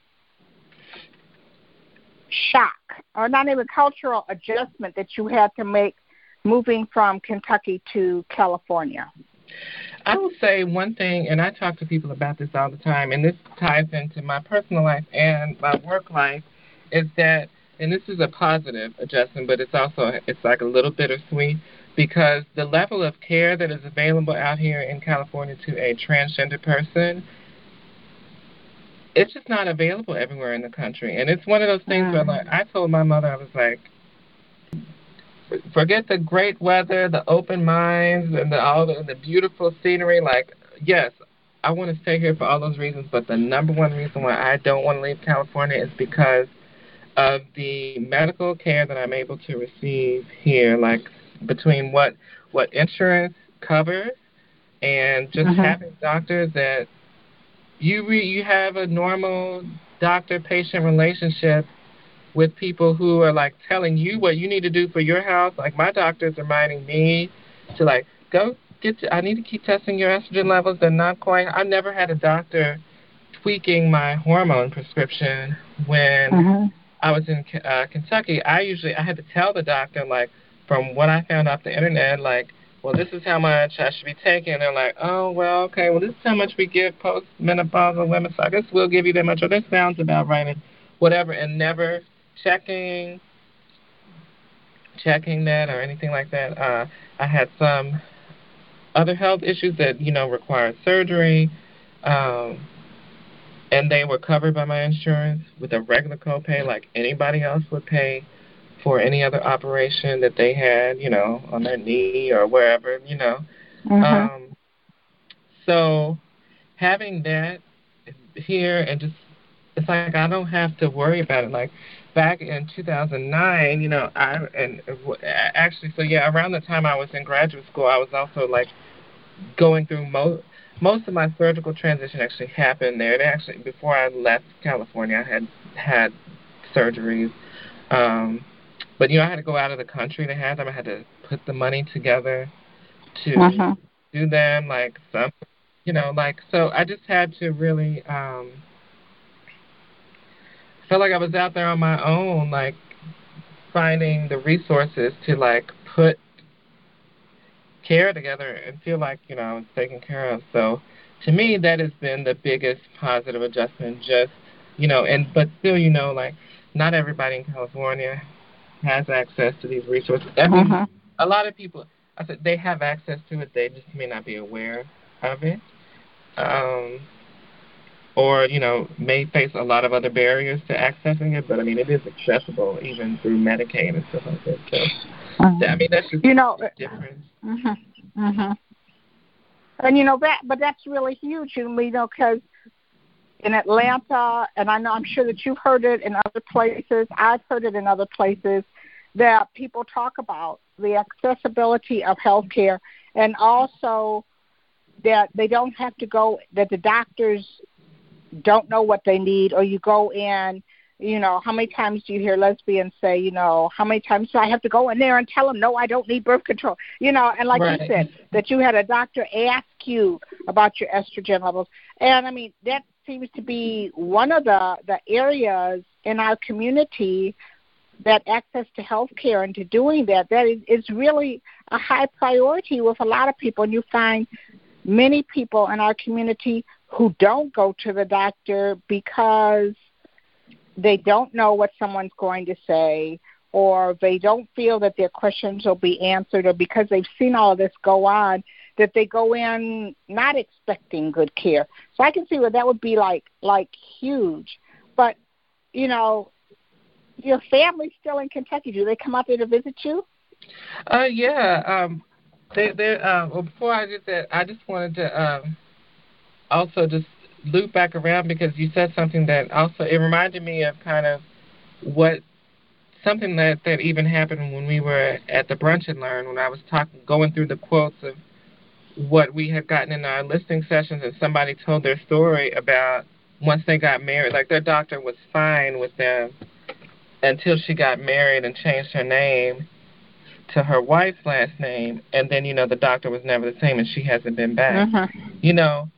shock, or not even cultural adjustment that you had to make moving from Kentucky to California? I will say one thing, and I talk to people about this all the time, and this ties into my personal life and my work life, is that, and this is a positive adjustment, but it's also it's like a little bittersweet because the level of care that is available out here in California to a transgender person, it's just not available everywhere in the country, and it's one of those things mm. where like I told my mother, I was like, forget the great weather, the open minds, and the, all the, the beautiful scenery. Like, yes, I want to stay here for all those reasons, but the number one reason why I don't want to leave California is because of the medical care that I'm able to receive here. Like between what what insurance covers and just uh-huh. having doctors that you re, you have a normal doctor patient relationship with people who are like telling you what you need to do for your health. Like my doctor's reminding me to like go get. To, I need to keep testing your estrogen levels. They're not quite. I've never had a doctor tweaking my hormone prescription when mm-hmm. I was in uh, Kentucky. I usually I had to tell the doctor like from what I found off the internet like. Well, this is how much I should be taking. And they're like, oh, well, okay, well, this is how much we give postmenopausal women, so I guess we'll give you that much. Or this sounds about right, and whatever, and never checking checking that or anything like that. Uh, I had some other health issues that you know required surgery, um, and they were covered by my insurance with a regular copay, like anybody else would pay for any other operation that they had, you know, on their knee or wherever, you know. Mm-hmm. Um, so having that here and just it's like I don't have to worry about it. Like back in 2009, you know, I and actually, so yeah, around the time I was in graduate school, I was also like going through most most of my surgical transition actually happened there. And actually, before I left California, I had had surgeries. Um, but you know, I had to go out of the country to have them. I had to put the money together to uh-huh. do them. Like some, you know, like so. I just had to really. um felt like I was out there on my own, like finding the resources to like put care together and feel like you know I was taken care of. So to me, that has been the biggest positive adjustment. Just you know, and but still, you know, like not everybody in California has access to these resources. I mean, uh-huh. a lot of people, I said they have access to it. They just may not be aware of it. Um, or you know may face a lot of other barriers to accessing it. But I mean, it is accessible even through Medicaid and stuff like that. So uh-huh. I mean, that's just you know different. Uh-huh, uh-huh. And you know that, but that's really huge. You know, because in Atlanta, and I know I'm sure that you've heard it in other places. I've heard it in other places that people talk about the accessibility of healthcare and also that they don't have to go that the doctors don't know what they need or you go in you know how many times do you hear lesbians say you know how many times do i have to go in there and tell them no i don't need birth control you know and like right. you said that you had a doctor ask you about your estrogen levels and i mean that seems to be one of the the areas in our community that access to health care and to doing that that is, is really a high priority with a lot of people and you find many people in our community who don't go to the doctor because they don't know what someone's going to say or they don't feel that their questions will be answered or because they've seen all this go on that they go in not expecting good care. So I can see where that would be like like huge. But you know, your family still in Kentucky. Do they come up here to visit you? Uh yeah. Um they they uh well before I did that I just wanted to um also just loop back around because you said something that also it reminded me of kind of what something that that even happened when we were at the brunch and learn when I was talking going through the quotes of what we had gotten in our listening sessions and somebody told their story about once they got married like their doctor was fine with them until she got married and changed her name to her wife's last name and then you know the doctor was never the same and she hasn't been back uh-huh. you know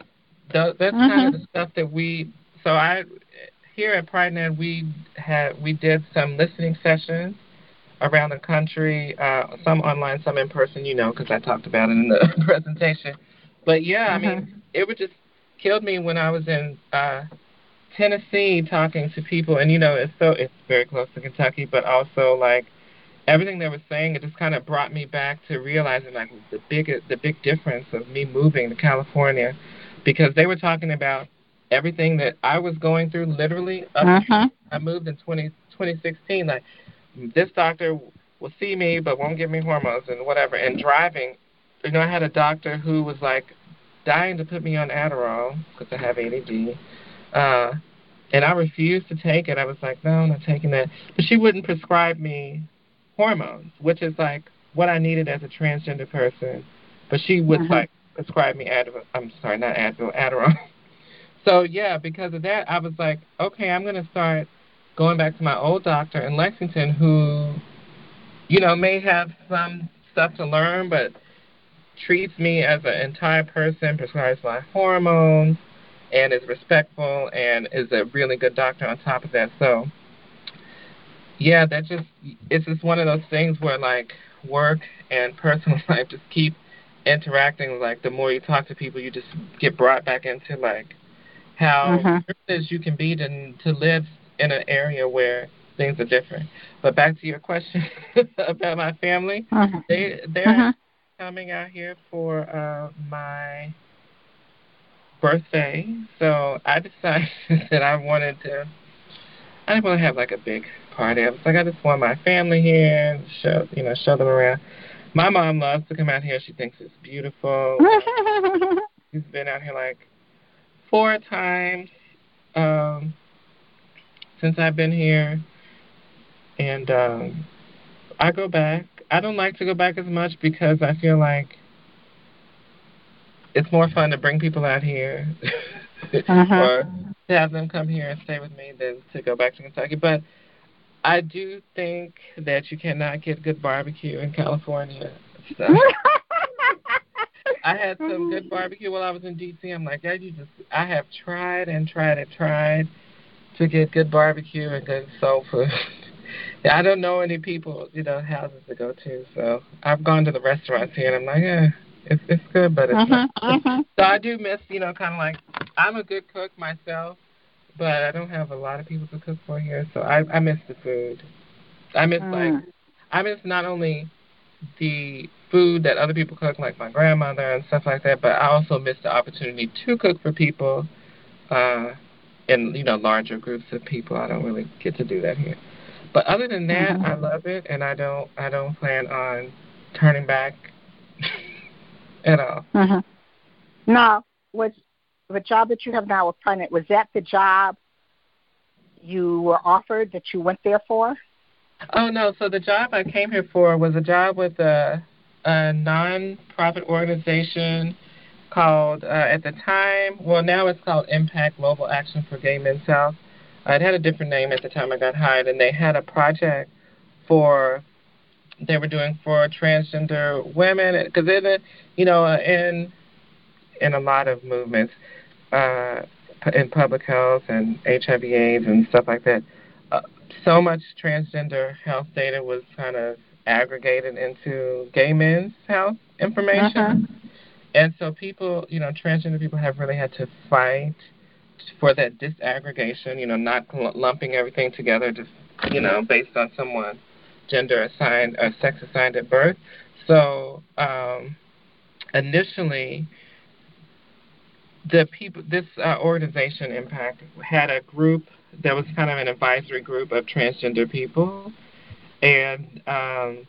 that's mm-hmm. kind of the stuff that we. So I here at PrideNet we had we did some listening sessions around the country, uh, some online, some in person. You know, because I talked about it in the presentation. But yeah, I mean, mm-hmm. it would just killed me when I was in uh, Tennessee talking to people, and you know, it's so it's very close to Kentucky, but also like everything they were saying, it just kind of brought me back to realizing like the big the big difference of me moving to California because they were talking about everything that I was going through literally. Uh-huh. I moved in 20, 2016. Like this doctor will see me but won't give me hormones and whatever. And driving, you know, I had a doctor who was like dying to put me on Adderall because I have ADD. Uh, and I refused to take it. I was like, no, I'm not taking that. But she wouldn't prescribe me hormones, which is like what I needed as a transgender person. But she would uh-huh. like, prescribe me Advil. I'm sorry, not Advil, Adderall. so yeah, because of that, I was like, okay, I'm gonna start going back to my old doctor in Lexington, who, you know, may have some stuff to learn, but treats me as an entire person, prescribes my hormones, and is respectful and is a really good doctor on top of that. So, yeah, that just it's just one of those things where like work and personal life just keep interacting, like the more you talk to people, you just get brought back into like how uh-huh. privileged you can be to to live in an area where things are different. But back to your question about my family, uh-huh. they they're uh-huh. coming out here for uh, my birthday, so I decided that I wanted to. I didn't want to have like a big party. I was like, I just want my family here, show you know, show them around. My mom loves to come out here. She thinks it's beautiful. She's been out here like four times um, since I've been here, and um, I go back. I don't like to go back as much because I feel like it's more fun to bring people out here uh-huh. or to have them come here and stay with me than to go back to Kentucky. But I do think that you cannot get good barbecue in California. So. I had some good barbecue while I was in DC. I'm like, yeah, you just I have tried and tried and tried to get good barbecue and good soul food. I don't know any people, you know, houses to go to. So I've gone to the restaurants here and I'm like, yeah, it's it's good, but it's uh-huh, not. uh-huh. So I do miss, you know, kind of like I'm a good cook myself, but I don't have a lot of people to cook for here, so I I miss the food. I miss Mm. like I miss not only the food that other people cook, like my grandmother and stuff like that, but I also miss the opportunity to cook for people, uh, in you know larger groups of people. I don't really get to do that here. But other than that, Mhm. I love it, and I don't I don't plan on turning back at all. Uh-huh. Now, was the job that you have now with Planet, was that the job you were offered that you went there for? Oh no! So the job I came here for was a job with a, a non-profit organization called uh, at the time. Well, now it's called MPact Global Action for Gay Men's Health. It had a different name at the time I got hired, and they had a project for they were doing for transgender women because in you know in in a lot of movements uh, in public health and HIV/AIDS and stuff like that so much transgender health data was kind of aggregated into gay men's health information. Uh-huh. And so people, you know, transgender people have really had to fight for that disaggregation, you know, not lumping everything together just, you know, based on someone's gender assigned or sex assigned at birth. So um, initially, the people, this uh, organization, MPact, had a group that was kind of an advisory group of transgender people, and um,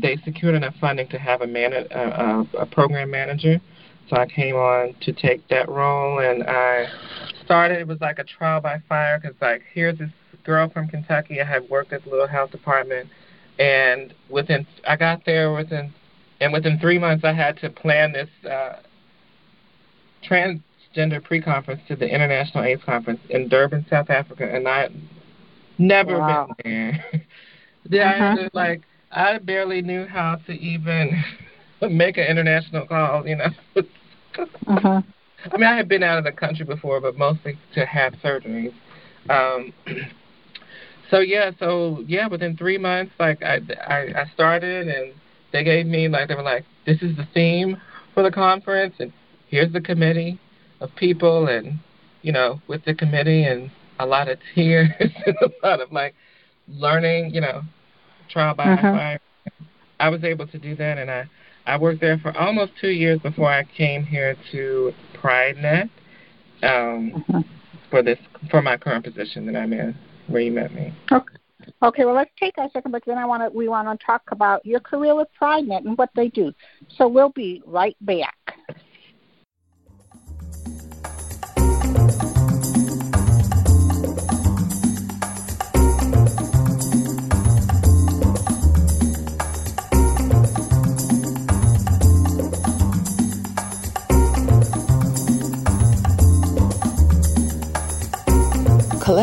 they secured enough funding to have a, man- a, a program manager. So I came on to take that role, and I started. It was like a trial by fire because, like, here's this girl from Kentucky. I had worked at the little health department, and within I got there within, and within three months I had to plan this uh, trans Gender Pre-Conference to the International AIDS Conference in Durban, South Africa, and I never wow. been there. yeah, uh-huh. I like I barely knew how to even make an international call. You know. uh-huh. I mean, I had been out of the country before, but mostly to have surgeries. Um, so yeah, so yeah, within three months, like I, I, I started, and they gave me like they were like, this is the theme for the conference, and here's the committee, of people and you know with the committee and a lot of tears and a lot of like learning you know trial by uh-huh. fire i was able to do that and i i worked there for almost two years before i came here to pridenet um uh-huh. for this for my current position that i'm in where you met me okay Okay, well, let's take our second break. Then I want to we want to talk about your career with PrideNet and what they do. So we'll be right back.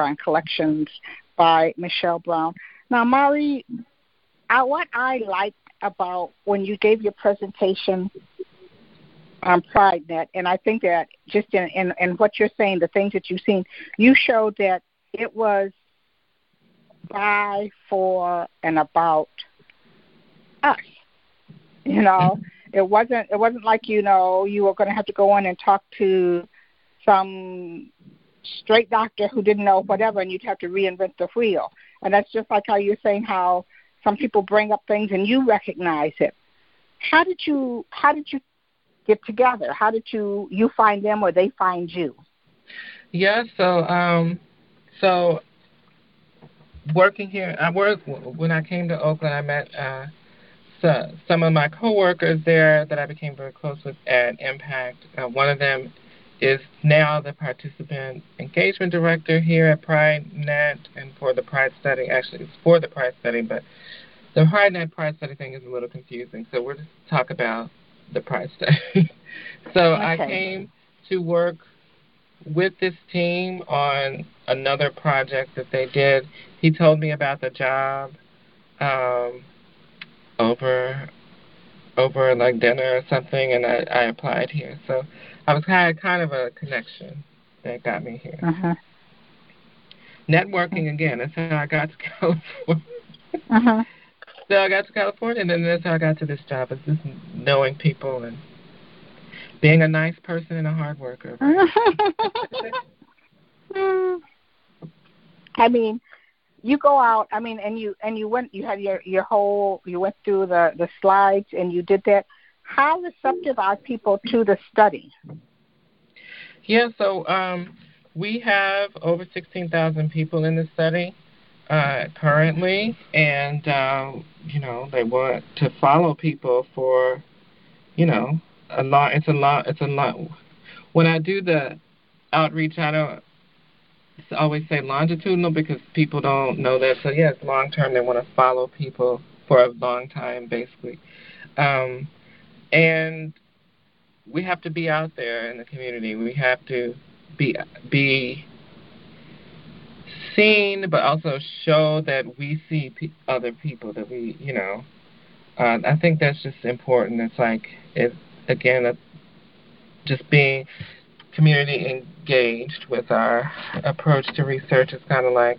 On Collections by Michelle Brown. Now, Mahri, uh, what I liked about when you gave your presentation on PrideNet, and I think that just in, in, in what you're saying, the things that you've seen, you showed that it was by, for, and about us. You know, it wasn't it wasn't like you know you were going to have to go in and talk to some straight doctor who didn't know whatever, and you'd have to reinvent the wheel. And that's just like how you're saying how some people bring up things and you recognize it. How did you how did you get together? How did you you find them or they find you? Yeah, so um so working here I worked when I came to Oakland I met uh so, some of my coworkers there that I became very close with at MPact. Uh, one of them is now the participant engagement director here at PrideNet and for the Pride Study. Actually, it's for the Pride Study, but the PrideNet Pride Study thing is a little confusing. So we're just talk about the Pride Study. so okay. I came to work with this team on another project that they did. He told me about the job um, over over like dinner or something, and I, I applied here. So I was had kind of a connection that got me here. Uh-huh. Networking again. That's how I got to California. uh-huh. so I got to California, and then that's how I got to this job. Is just knowing people and being a nice person and a hard worker. I mean, you go out. I mean, and you and you went. You had your your whole. You went through the the slides and you did that. How receptive are people to the study? Yeah. So um, we have over sixteen thousand people in the study uh, currently, and uh, you know they want to follow people for, you know, a lot. It's a lot. It's a lot. When I do the outreach, I don't always say longitudinal because people don't know that. So yes, long term they want to follow people for a long time, basically. Um, and we have to be out there in the community. We have to be be seen, but also show that we see pe- other people. That we, you know, uh, I think that's just important. It's like it again, uh, just being community engaged with our approach to research is kind of like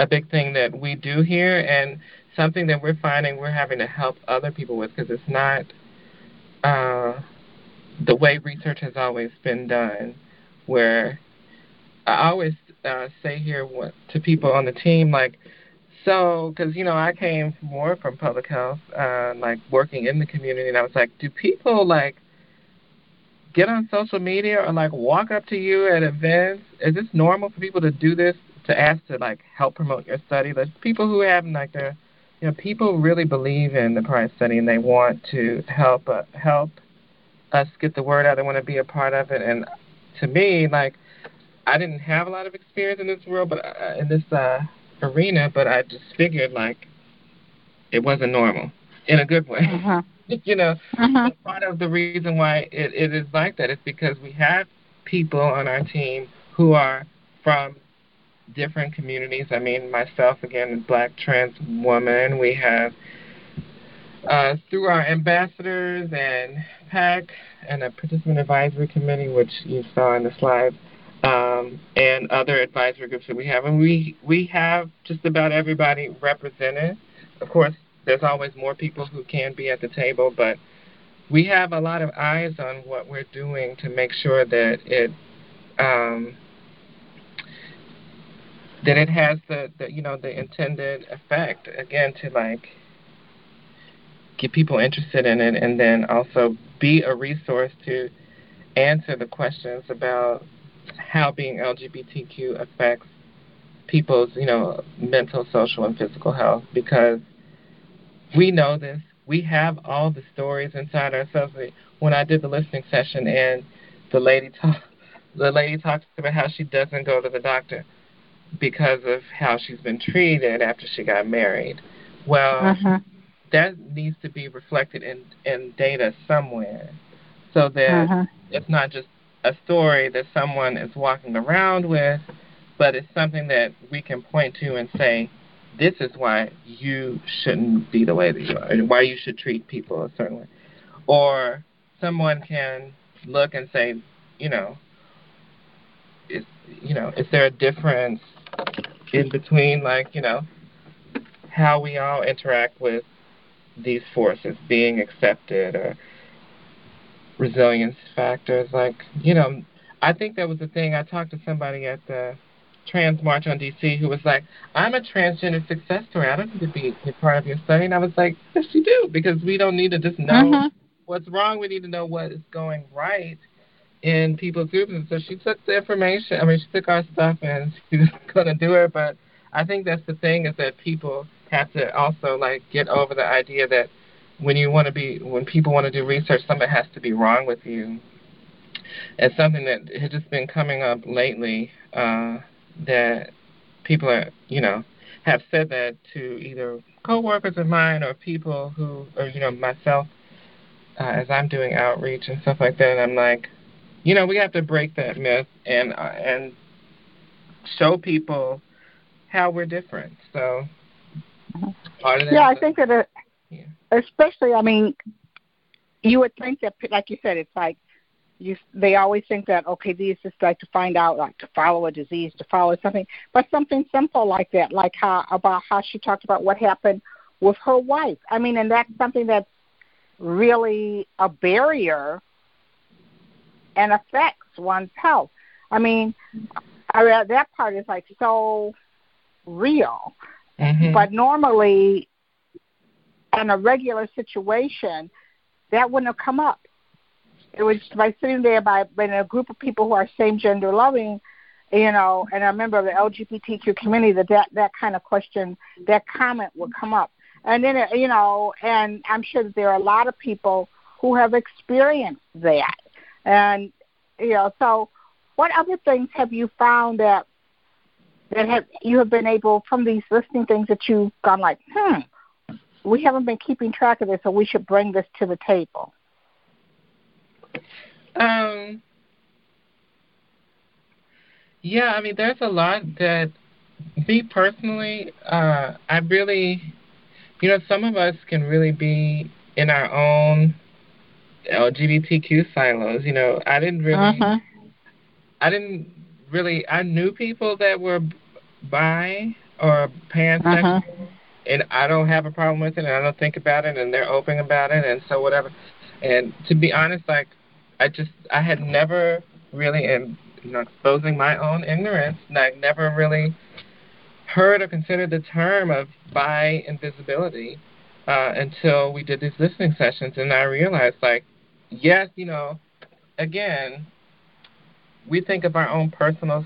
a big thing that we do here and something that we're finding we're having to help other people with because it's not uh, the way research has always been done where I always uh, say here what, to people on the team like so because you know I came more from public health uh, like working in the community and I was like do people like get on social media or like walk up to you at events? Is this normal for people to do this to ask to like help promote your study? There's people who have like their you know people really believe in the Pride Study and they want to help uh, help us get the word out. They want to be a part of it. And to me, like I didn't have a lot of experience in this world, but uh, in this uh, arena, but I just figured like it wasn't normal in a good way. Uh-huh. you know, uh-huh. part of the reason why it, it is like that is because we have people on our team who are from different communities. I mean, myself, again, a black trans woman. We have, uh, through our ambassadors and PAC and a participant advisory committee, which you saw in the slides, um, and other advisory groups that we have. And we, we have just about everybody represented. Of course, there's always more people who can be at the table, but we have a lot of eyes on what we're doing to make sure that it um, that it has the, the you know the intended effect again to like get people interested in it and then also be a resource to answer the questions about how being LGBTQ affects people's you know mental, social, and physical health because we know this. We have all the stories inside ourselves. When I did the listening session and the lady talk, the lady talks about how she doesn't go to the doctor because of how she's been treated after she got married. Well, uh-huh. that needs to be reflected in in data somewhere, so that uh-huh. it's not just a story that someone is walking around with, but it's something that we can point to and say, this is why you shouldn't be the way that you are, and why you should treat people a certain way. Or someone can look and say, you know, is you know, is there a difference in between like, you know, how we all interact with these forces, being accepted or resilience factors, like, you know, I think that was the thing I talked to somebody at the trans march on DC who was like, I'm a transgender success story. I don't need to be a part of your study. And I was like, yes, you do, because we don't need to just know uh-huh. what's wrong. We need to know what is going right in people's groups. And so she took the information. I mean, she took our stuff and she was going to do it. But I think that's the thing is that people have to also like get over the idea that when you want to be, when people want to do research, something has to be wrong with you. It's something that has just been coming up lately. Uh, that people are, you know, have said that to either coworkers of mine or people who, or you know, myself, uh, as I'm doing outreach and stuff like that. And I'm like, you know, we have to break that myth and uh, and show people how we're different. So, part of that yeah, I think that, it, yeah. especially, I mean, you would think that, like you said, it's like you they always think that okay these is like to find out like to follow a disease to follow something but something simple like that like how about how she talked about what happened with her wife. I mean, and that's something that's really a barrier and affects one's health. I mean, I, that part is like so real. Mm-hmm. But normally, in a regular situation, that wouldn't have come up. It was by sitting there by in a group of people who are same gender loving, you know, and a member of the LGBTQ community that that, that kind of question, that comment would come up. And then, you know, and I'm sure that there are a lot of people who have experienced that. And, you know, so what other things have you found that that have you have been able from these listening things that you've gone like, hmm, we haven't been keeping track of this, so we should bring this to the table. Um. Yeah, I mean, there's a lot that me personally, uh, I really, you know, some of us can really be in our own LGBTQ silos. You know, I didn't really, uh-huh. I didn't really, I knew people that were bi or pansexual, uh-huh. and I don't have a problem with it, and I don't think about it, and they're open about it, and so whatever. And to be honest, like I just I had never really, and you know, exposing my own ignorance, like never really heard or considered the term of bi invisibility uh, until we did these listening sessions, and I realized like, yes, you know, again, we think of our own personal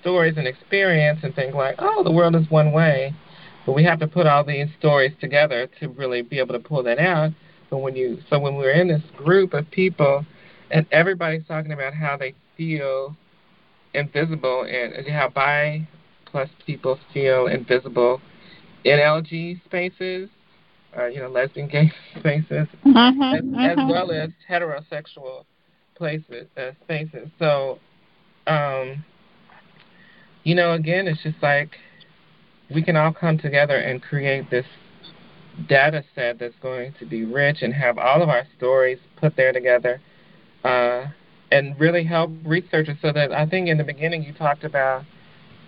stories and experience and think like, oh, the world is one way. But we have to put all these stories together to really be able to pull that out. But when you so when we're in this group of people and everybody's talking about how they feel invisible and how bi plus people feel invisible in LG spaces, uh, you know, lesbian gay spaces, mm-hmm, as, mm-hmm. as, well as heterosexual places uh, spaces. So um, you know, again, it's just like we can all come together and create this data set that's going to be rich and have all of our stories put there together uh, and really help researchers so that I think in the beginning you talked about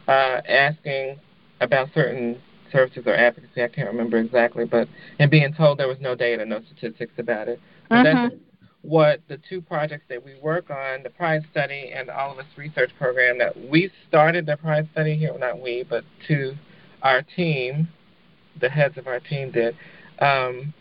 uh, asking about certain services or advocacy, I can't remember exactly, but and being told there was no data, no statistics about it. But mm-hmm. that's what the two projects that we work on, the Pride Study and the All of Us Research Program, that we started the Pride Study here, well, not we, but to our team, the heads of our team did. Um,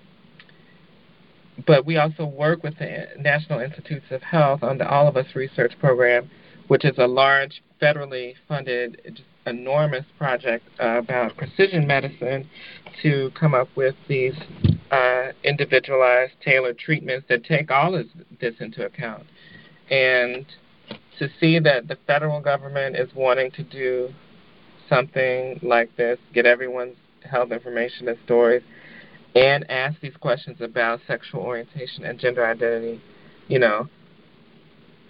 but we also work with the National Institutes of Health on the All of Us Research Program, which is a large federally funded, enormous project about precision medicine to come up with these uh, individualized, tailored treatments that take all of this into account. And to see that the federal government is wanting to do something like this, get everyone's health information and stories, and ask these questions about sexual orientation and gender identity, you know,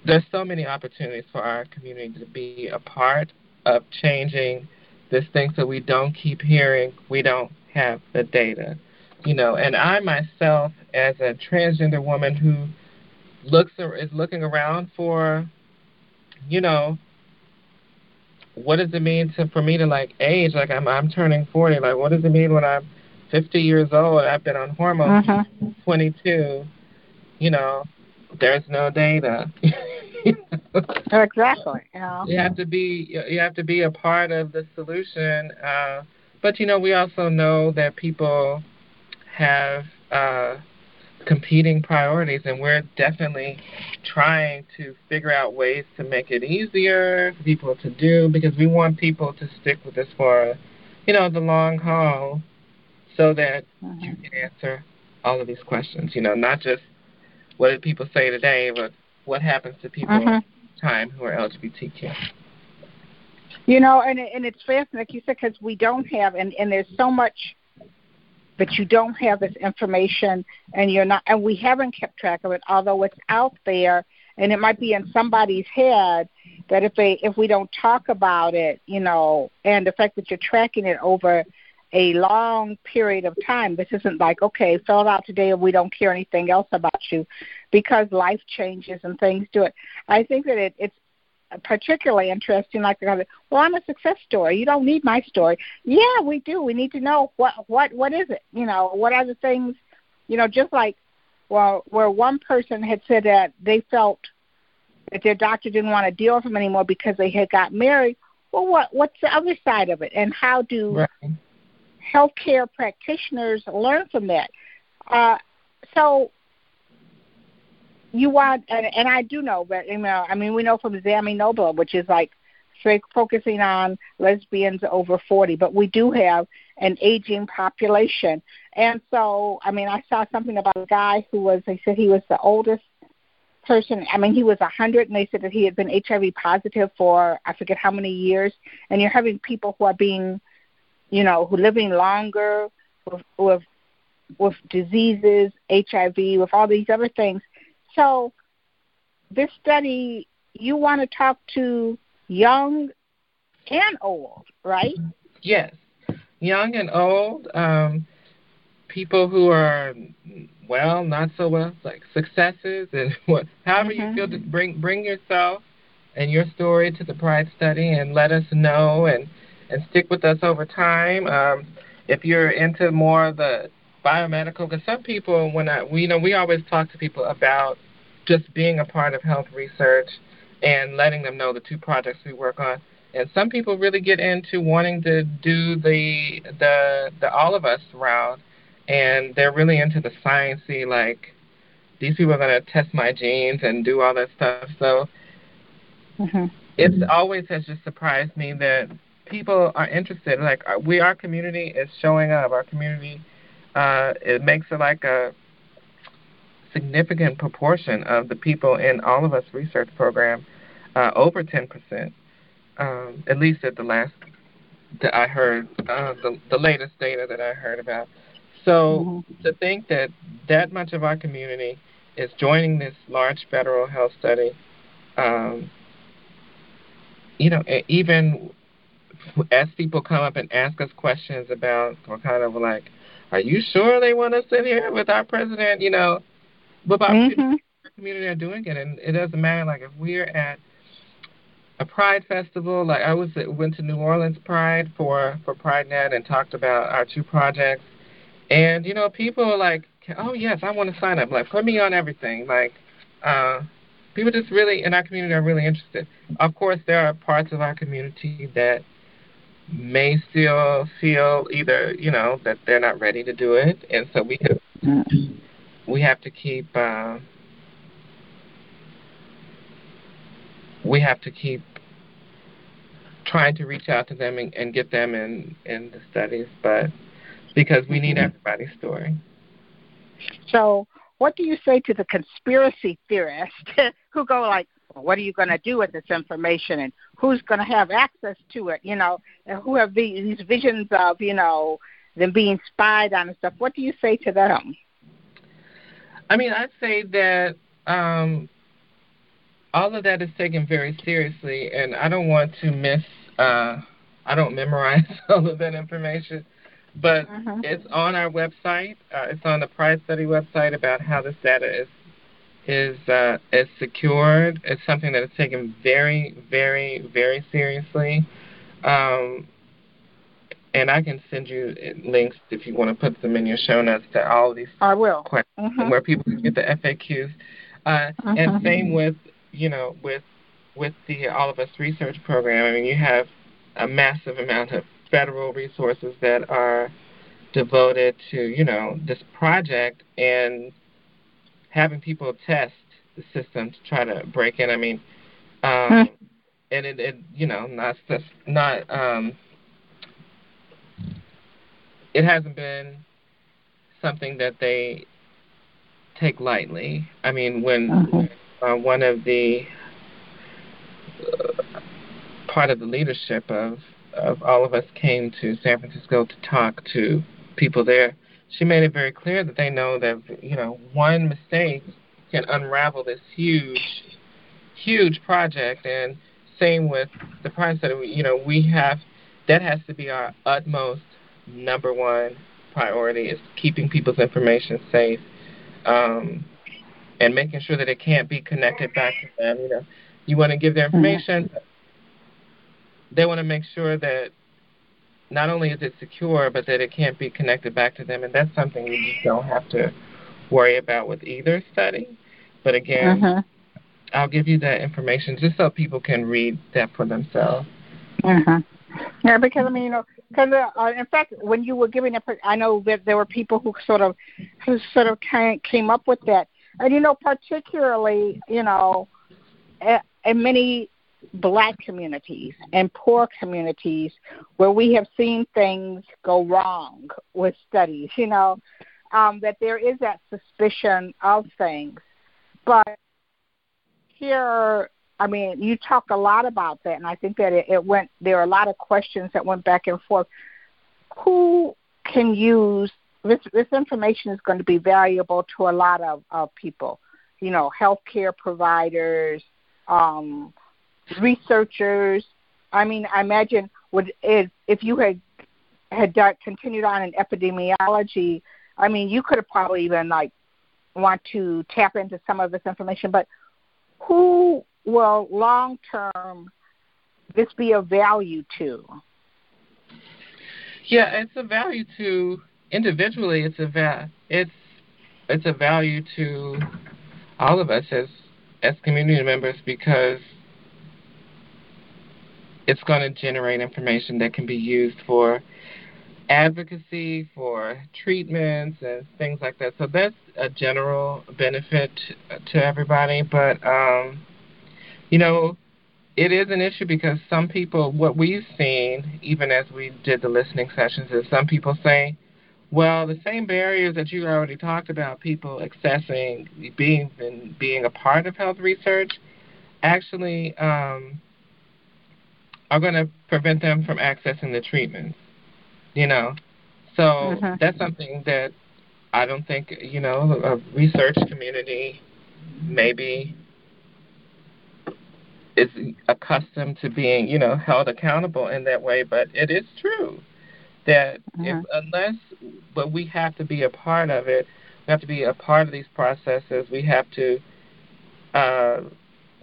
there's so many opportunities for our community to be a part of changing this thing so we don't keep hearing we don't have the data you know, and I myself, as a transgender woman who looks or is looking around for, you know, what does it mean to for me to like age? Like I'm I'm turning forty. Like what does it mean when I'm fifty years old? I've been on hormones uh-huh. twenty two. You know, there's no data. exactly. Yeah. You have to be you have to be a part of the solution. Uh, but you know, we also know that people have uh, competing priorities, and we're definitely trying to figure out ways to make it easier for people to do because we want people to stick with us for, you know, the long haul, so that mm-hmm. you can answer all of these questions. You know, not just what did people say today, but what happens to people mm-hmm. Time who are LGBTQ. You know, and and it's fascinating, like you said, because we don't have, and and there's so much but you don't have this information and you're not and we haven't kept track of it although it's out there and it might be in somebody's head that if they if we don't talk about it you know and the fact that you're tracking it over a long period of time this isn't like okay fill it out today and we don't care anything else about you because life changes and things do it i think that it, it's particularly interesting. Like, well, I'm a success story. You don't need my story. Yeah, we do. We need to know what what what is it. You know, what are the things? You know, just like well, where one person had said that they felt that their doctor didn't want to deal with them anymore because they had got married. Well, what what's the other side of it, and how do right. Healthcare practitioners learn from that? Uh, so you want, and, and I do know, but you know, I mean, we know from Zami Noble, which is like focusing on lesbians over 40, but we do have an aging population. And so, I mean, I saw something about a guy who was, they said he was the oldest person. I mean, he was a 100, and they said that he had been HIV positive for I forget how many years. And you're having people who are being, you know, who living longer with, with with diseases, HIV, with all these other things. So, this study, you want to talk to young and old, right? Yes, young and old, um, people who are well, not so well, like successes and what, however mm-hmm. you feel. To bring bring yourself and your story to the Pride Study and let us know and and stick with us over time. Um, if you're into more of the biomedical, because some people, when I, we you know, we always talk to people about just being a part of health research and letting them know the two projects we work on. And some people really get into wanting to do the the the all of us route, and they're really into the sciencey like these people are going to test my genes and do all that stuff. So mm-hmm. it's always has just surprised me that people are interested. Like we, our community is showing up. Our community, uh, it makes it like a significant proportion of the people in all of us research program uh, over 10%, um, at least at the last that I heard, uh, the, the latest data that I heard about. So mm-hmm. to think that that much of our community is joining this large federal health study, um, you know, even as people come up and ask us questions about, we're kind of like, are you sure they want us in here with our president? You know, but our mm-hmm. community are doing it, and it doesn't matter. Like if we're at a Pride festival. Like I was went to New Orleans Pride for for Pride Net and talked about our two projects, and you know people are like, oh yes, I want to sign up. Like put me on everything. Like uh, people just really in our community are really interested. Of course, there are parts of our community that may still feel either you know that they're not ready to do it, and so we have we have to keep. Uh, we have to keep trying to reach out to them and, and get them in in the studies, but because we need mm-hmm. everybody's story. So, what do you say to the conspiracy theorists who go like, "What are you going to do with this information, and who's going to have access to it?" You know, and who have these visions of you know them being spied on and stuff. What do you say to them? I mean, I'd say that um, all of that is taken very seriously, and I don't want to miss. Uh, I don't memorize all of that information, but uh-huh. it's on our website. Uh, it's on the Pride Study website about how this data is is uh, is secured. It's something that is taken very, very, very seriously. Um, and I can send you links if you want to put them in your show notes to all of these I will. questions uh-huh. where people can get the FAQs. Uh, uh-huh. And same with you know, with with the All of Us research program, I mean, you have a massive amount of federal resources that are devoted to, you know, this project and having people test the system to try to break in. I mean, um, and it, it, you know, not just not. Um, it hasn't been something that they take lightly. I mean, when uh-huh uh, one of the uh, part of the leadership of of all of us came to San Francisco to talk to people there. She made it very clear that they know that you know one mistake can unravel this huge, huge project. And same with the Pride Study. You know, we have that has to be our utmost number one priority is keeping people's information safe. Um, and making sure that it can't be connected back to them. You know, you want to give their mm-hmm. information. Mm-hmm. They want to make sure that not only is it secure, but that it can't be connected back to them, and that's something you just don't have to worry about with either study. But again, mm-hmm. I'll give you that information just so people can read that for themselves. Uh-huh. Yeah, because I mean, you know, because uh, in fact, when you were giving it, I know that there were people who sort of, who sort of came up with that, and you know, particularly, you know, in many black communities and poor communities where we have seen things go wrong with studies, you know, um, that there is that suspicion of things. But here I mean, you talk a lot about that, and I think that it, it went. There are a lot of questions that went back and forth. Who can use this? This information is going to be valuable to a lot of, of people. You know, healthcare providers, um, researchers. I mean, I imagine would if, if you had had done, continued on in epidemiology, I mean, you could have probably even like want to tap into some of this information. But who will long term this be of value to? Yeah, it's a value to individually. It's a va- it's it's a value to all of us as as community members because it's going to generate information that can be used for advocacy, for treatments, and things like that. So that's a general benefit to everybody. But um, you know, it is an issue because some people, what we've seen, even as we did the listening sessions, is some people say, well, the same barriers that you already talked about, people accessing, being being a part of health research, actually um, are going to prevent them from accessing the treatments. You know, so mm-hmm. that's something that I don't think you know a research community maybe is accustomed to being, you know, held accountable in that way. But it is true that mm-hmm. if, unless, but we have to be a part of it. We have to be a part of these processes. We have to uh,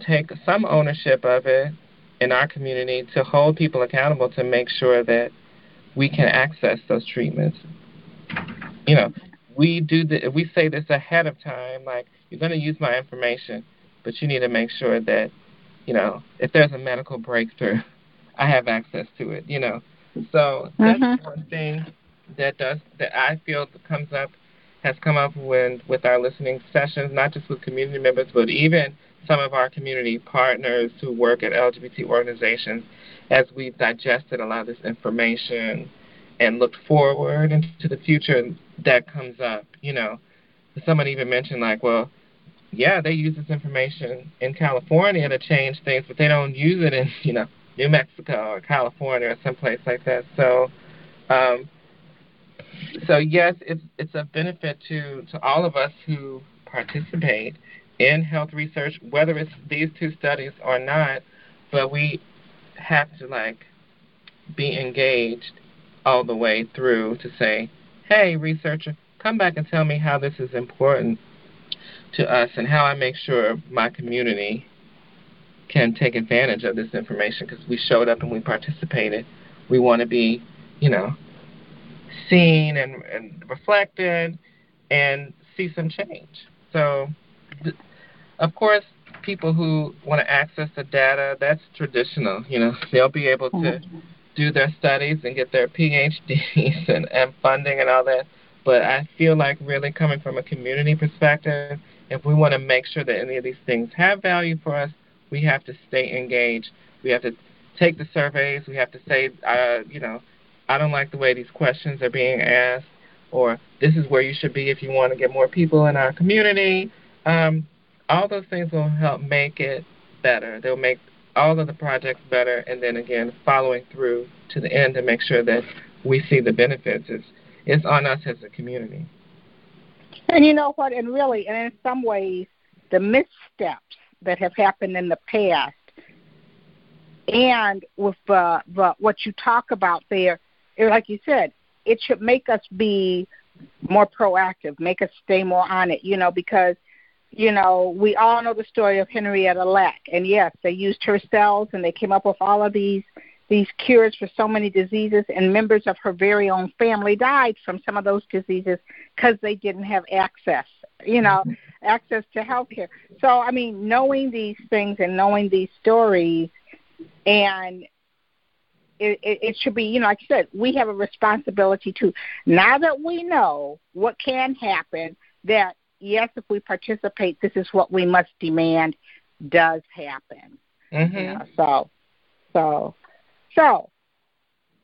take some ownership of it in our community to hold people accountable to make sure that we can access those treatments. You know, we do the, we say this ahead of time, like you're going to use my information, but you need to make sure that you know, if there's a medical breakthrough, I have access to it, you know. So that's mm-hmm. one thing that does that I feel comes up has come up when with our listening sessions, not just with community members, but even some of our community partners who work at LGBT organizations, as we've digested a lot of this information and looked forward into the future, that comes up. You know, someone even mentioned like, well, yeah, they use this information in California to change things, but they don't use it in, you know, New Mexico or California or someplace like that. So, um, so yes, it's it's a benefit to to all of us who participate in health research, whether it's these two studies or not. But we have to like be engaged all the way through to say, hey, researcher, come back and tell me how this is important to us and how I make sure my community can take advantage of this information because we showed up and we participated. We want to be, you know, seen and, and reflected and see some change. So, of course, people who want to access the data, that's traditional. You know, they'll be able to mm-hmm. do their studies and get their PhDs and, and funding and all that. But I feel like really coming from a community perspective, if we want to make sure that any of these things have value for us, we have to stay engaged. We have to take the surveys. We have to say, uh, you know, I don't like the way these questions are being asked, or this is where you should be if you want to get more people in our community. Um, all those things will help make it better. They'll make all of the projects better, and then again, following through to the end to make sure that we see the benefits. It's, it's on us as a community. And you know what? And really, and in some ways, the missteps that have happened in the past, and with uh, the what you talk about there, it, like you said, it should make us be more proactive, make us stay more on it. You know, because you know, we all know the story of Henrietta Lack, and yes, they used her cells and they came up with all of these these cures for so many diseases, and members of her very own family died from some of those diseases because they didn't have access, you know, mm-hmm. access to health care. So, I mean, knowing these things and knowing these stories, and it, it, it should be, you know, like I said, we have a responsibility to, now that we know what can happen, that yes, if we participate, this is what we must demand does happen. Mm-hmm. You know, so, so, so,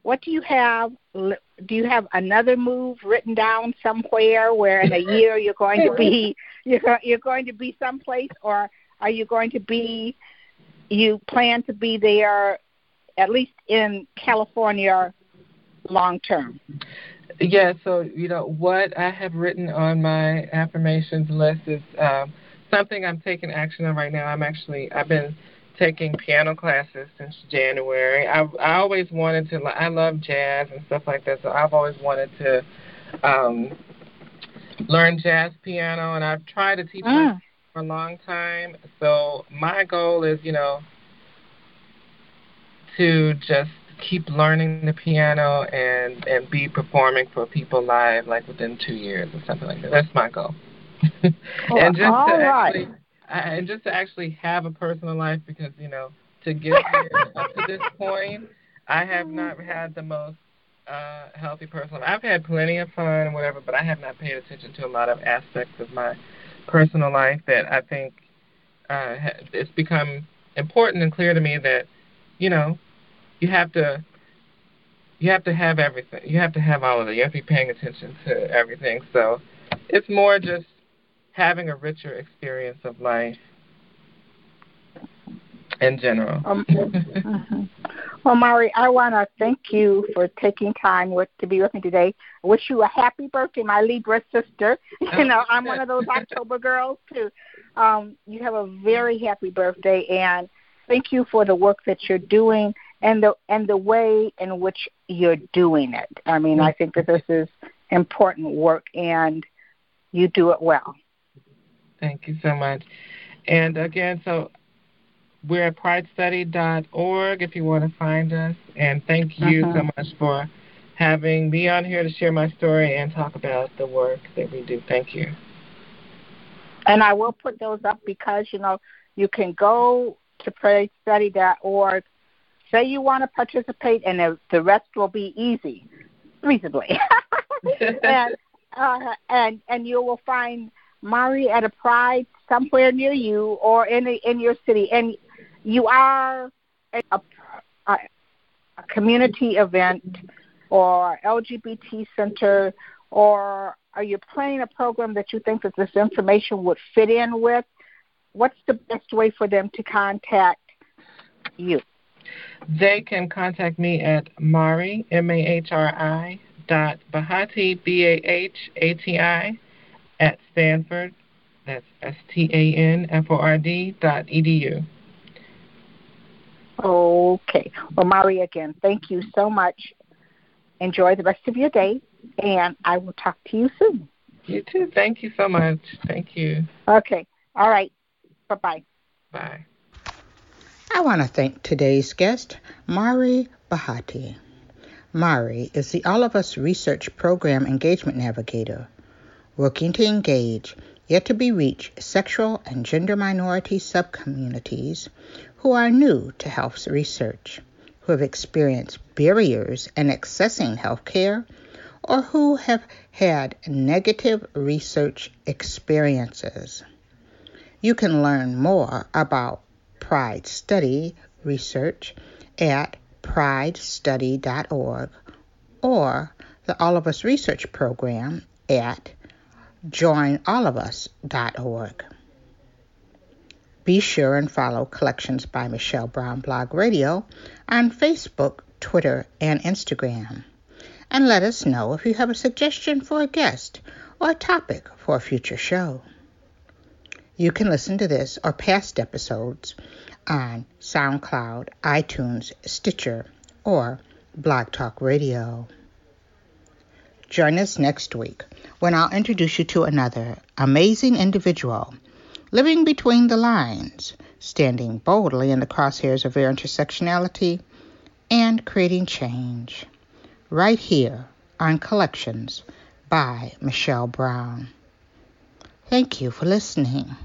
what do you have? Do you have another move written down somewhere where in a year you're going to be you're you're going to be someplace, or are you going to be you plan to be there at least in California long term? Yeah, so you know what I have written on my affirmations list is um, something I'm taking action on right now. I'm actually I've been taking piano classes since January. I I always wanted to. I love jazz and stuff like that, so I've always wanted to um, learn jazz piano, and I've tried to teach mm. for a long time. So my goal is, you know, to just keep learning the piano and and be performing for people live like within two years or something like that. That's my goal. and just to right. actually and just to actually have a personal life because you know to get here up to this point, I have not had the most uh healthy personal. I've had plenty of fun and whatever, but I have not paid attention to a lot of aspects of my personal life that I think uh it's become important and clear to me that you know you have to you have to have everything. You have to have all of it. You have to be paying attention to everything. So it's more just having a richer experience of life in general. Um, uh-huh. Well, Mahri, I want to thank you for taking time with to be with me today. I wish you a happy birthday, my Libra sister. You know, I'm one of those October girls too. Um, you have a very happy birthday, and thank you for the work that you're doing and the and the way in which you're doing it. I mean, I think that this is important work, and you do it well. Thank you so much. And again, so we're at pridestudy.org if you want to find us. And thank you uh-huh. so much for having me on here to share my story and talk about the work that we do. Thank you. And I will put those up because, you know, you can go to pridestudy.org say you want to participate, and the, rest will be easy, reasonably. and uh, and and you will find Mahri at a Pride somewhere near you or in a, in your city, and you are a, a, a community event or LGBT center, or are you planning a program that you think that this information would fit in with? What's the best way for them to contact you? They can contact me at Mahri, M-A-H-R-I, dot Bahati, B-A-H-A-T-I, at Stanford, that's S-T-A-N-F-O-R-D, dot E-D-U. Okay. Well, Mahri, again, thank you so much. Enjoy the rest of your day, and I will talk to you soon. You too. Thank you so much. Thank you. Okay. All right. Bye-bye. Bye. I want to thank today's guest, Mahri Bahati. Mahri is the All of Us Research Program Engagement Navigator, working to engage yet to be reached sexual and gender minority subcommunities who are new to health research, who have experienced barriers in accessing health care, or who have had negative research experiences. You can learn more about Pride Study research at pridestudy.org or the All of Us Research Program at joinallofus.org. Be sure and follow Collections by Michelle Brown Blog Radio on Facebook, Twitter, and Instagram. And let us know if you have a suggestion for a guest or a topic for a future show. You can listen to this or past episodes on SoundCloud, iTunes, Stitcher, or Blog Talk Radio. Join us next week when I'll introduce you to another amazing individual living between the lines, standing boldly in the crosshairs of their intersectionality, and creating change. Right here on Collections by Michelle Brown. Thank you for listening.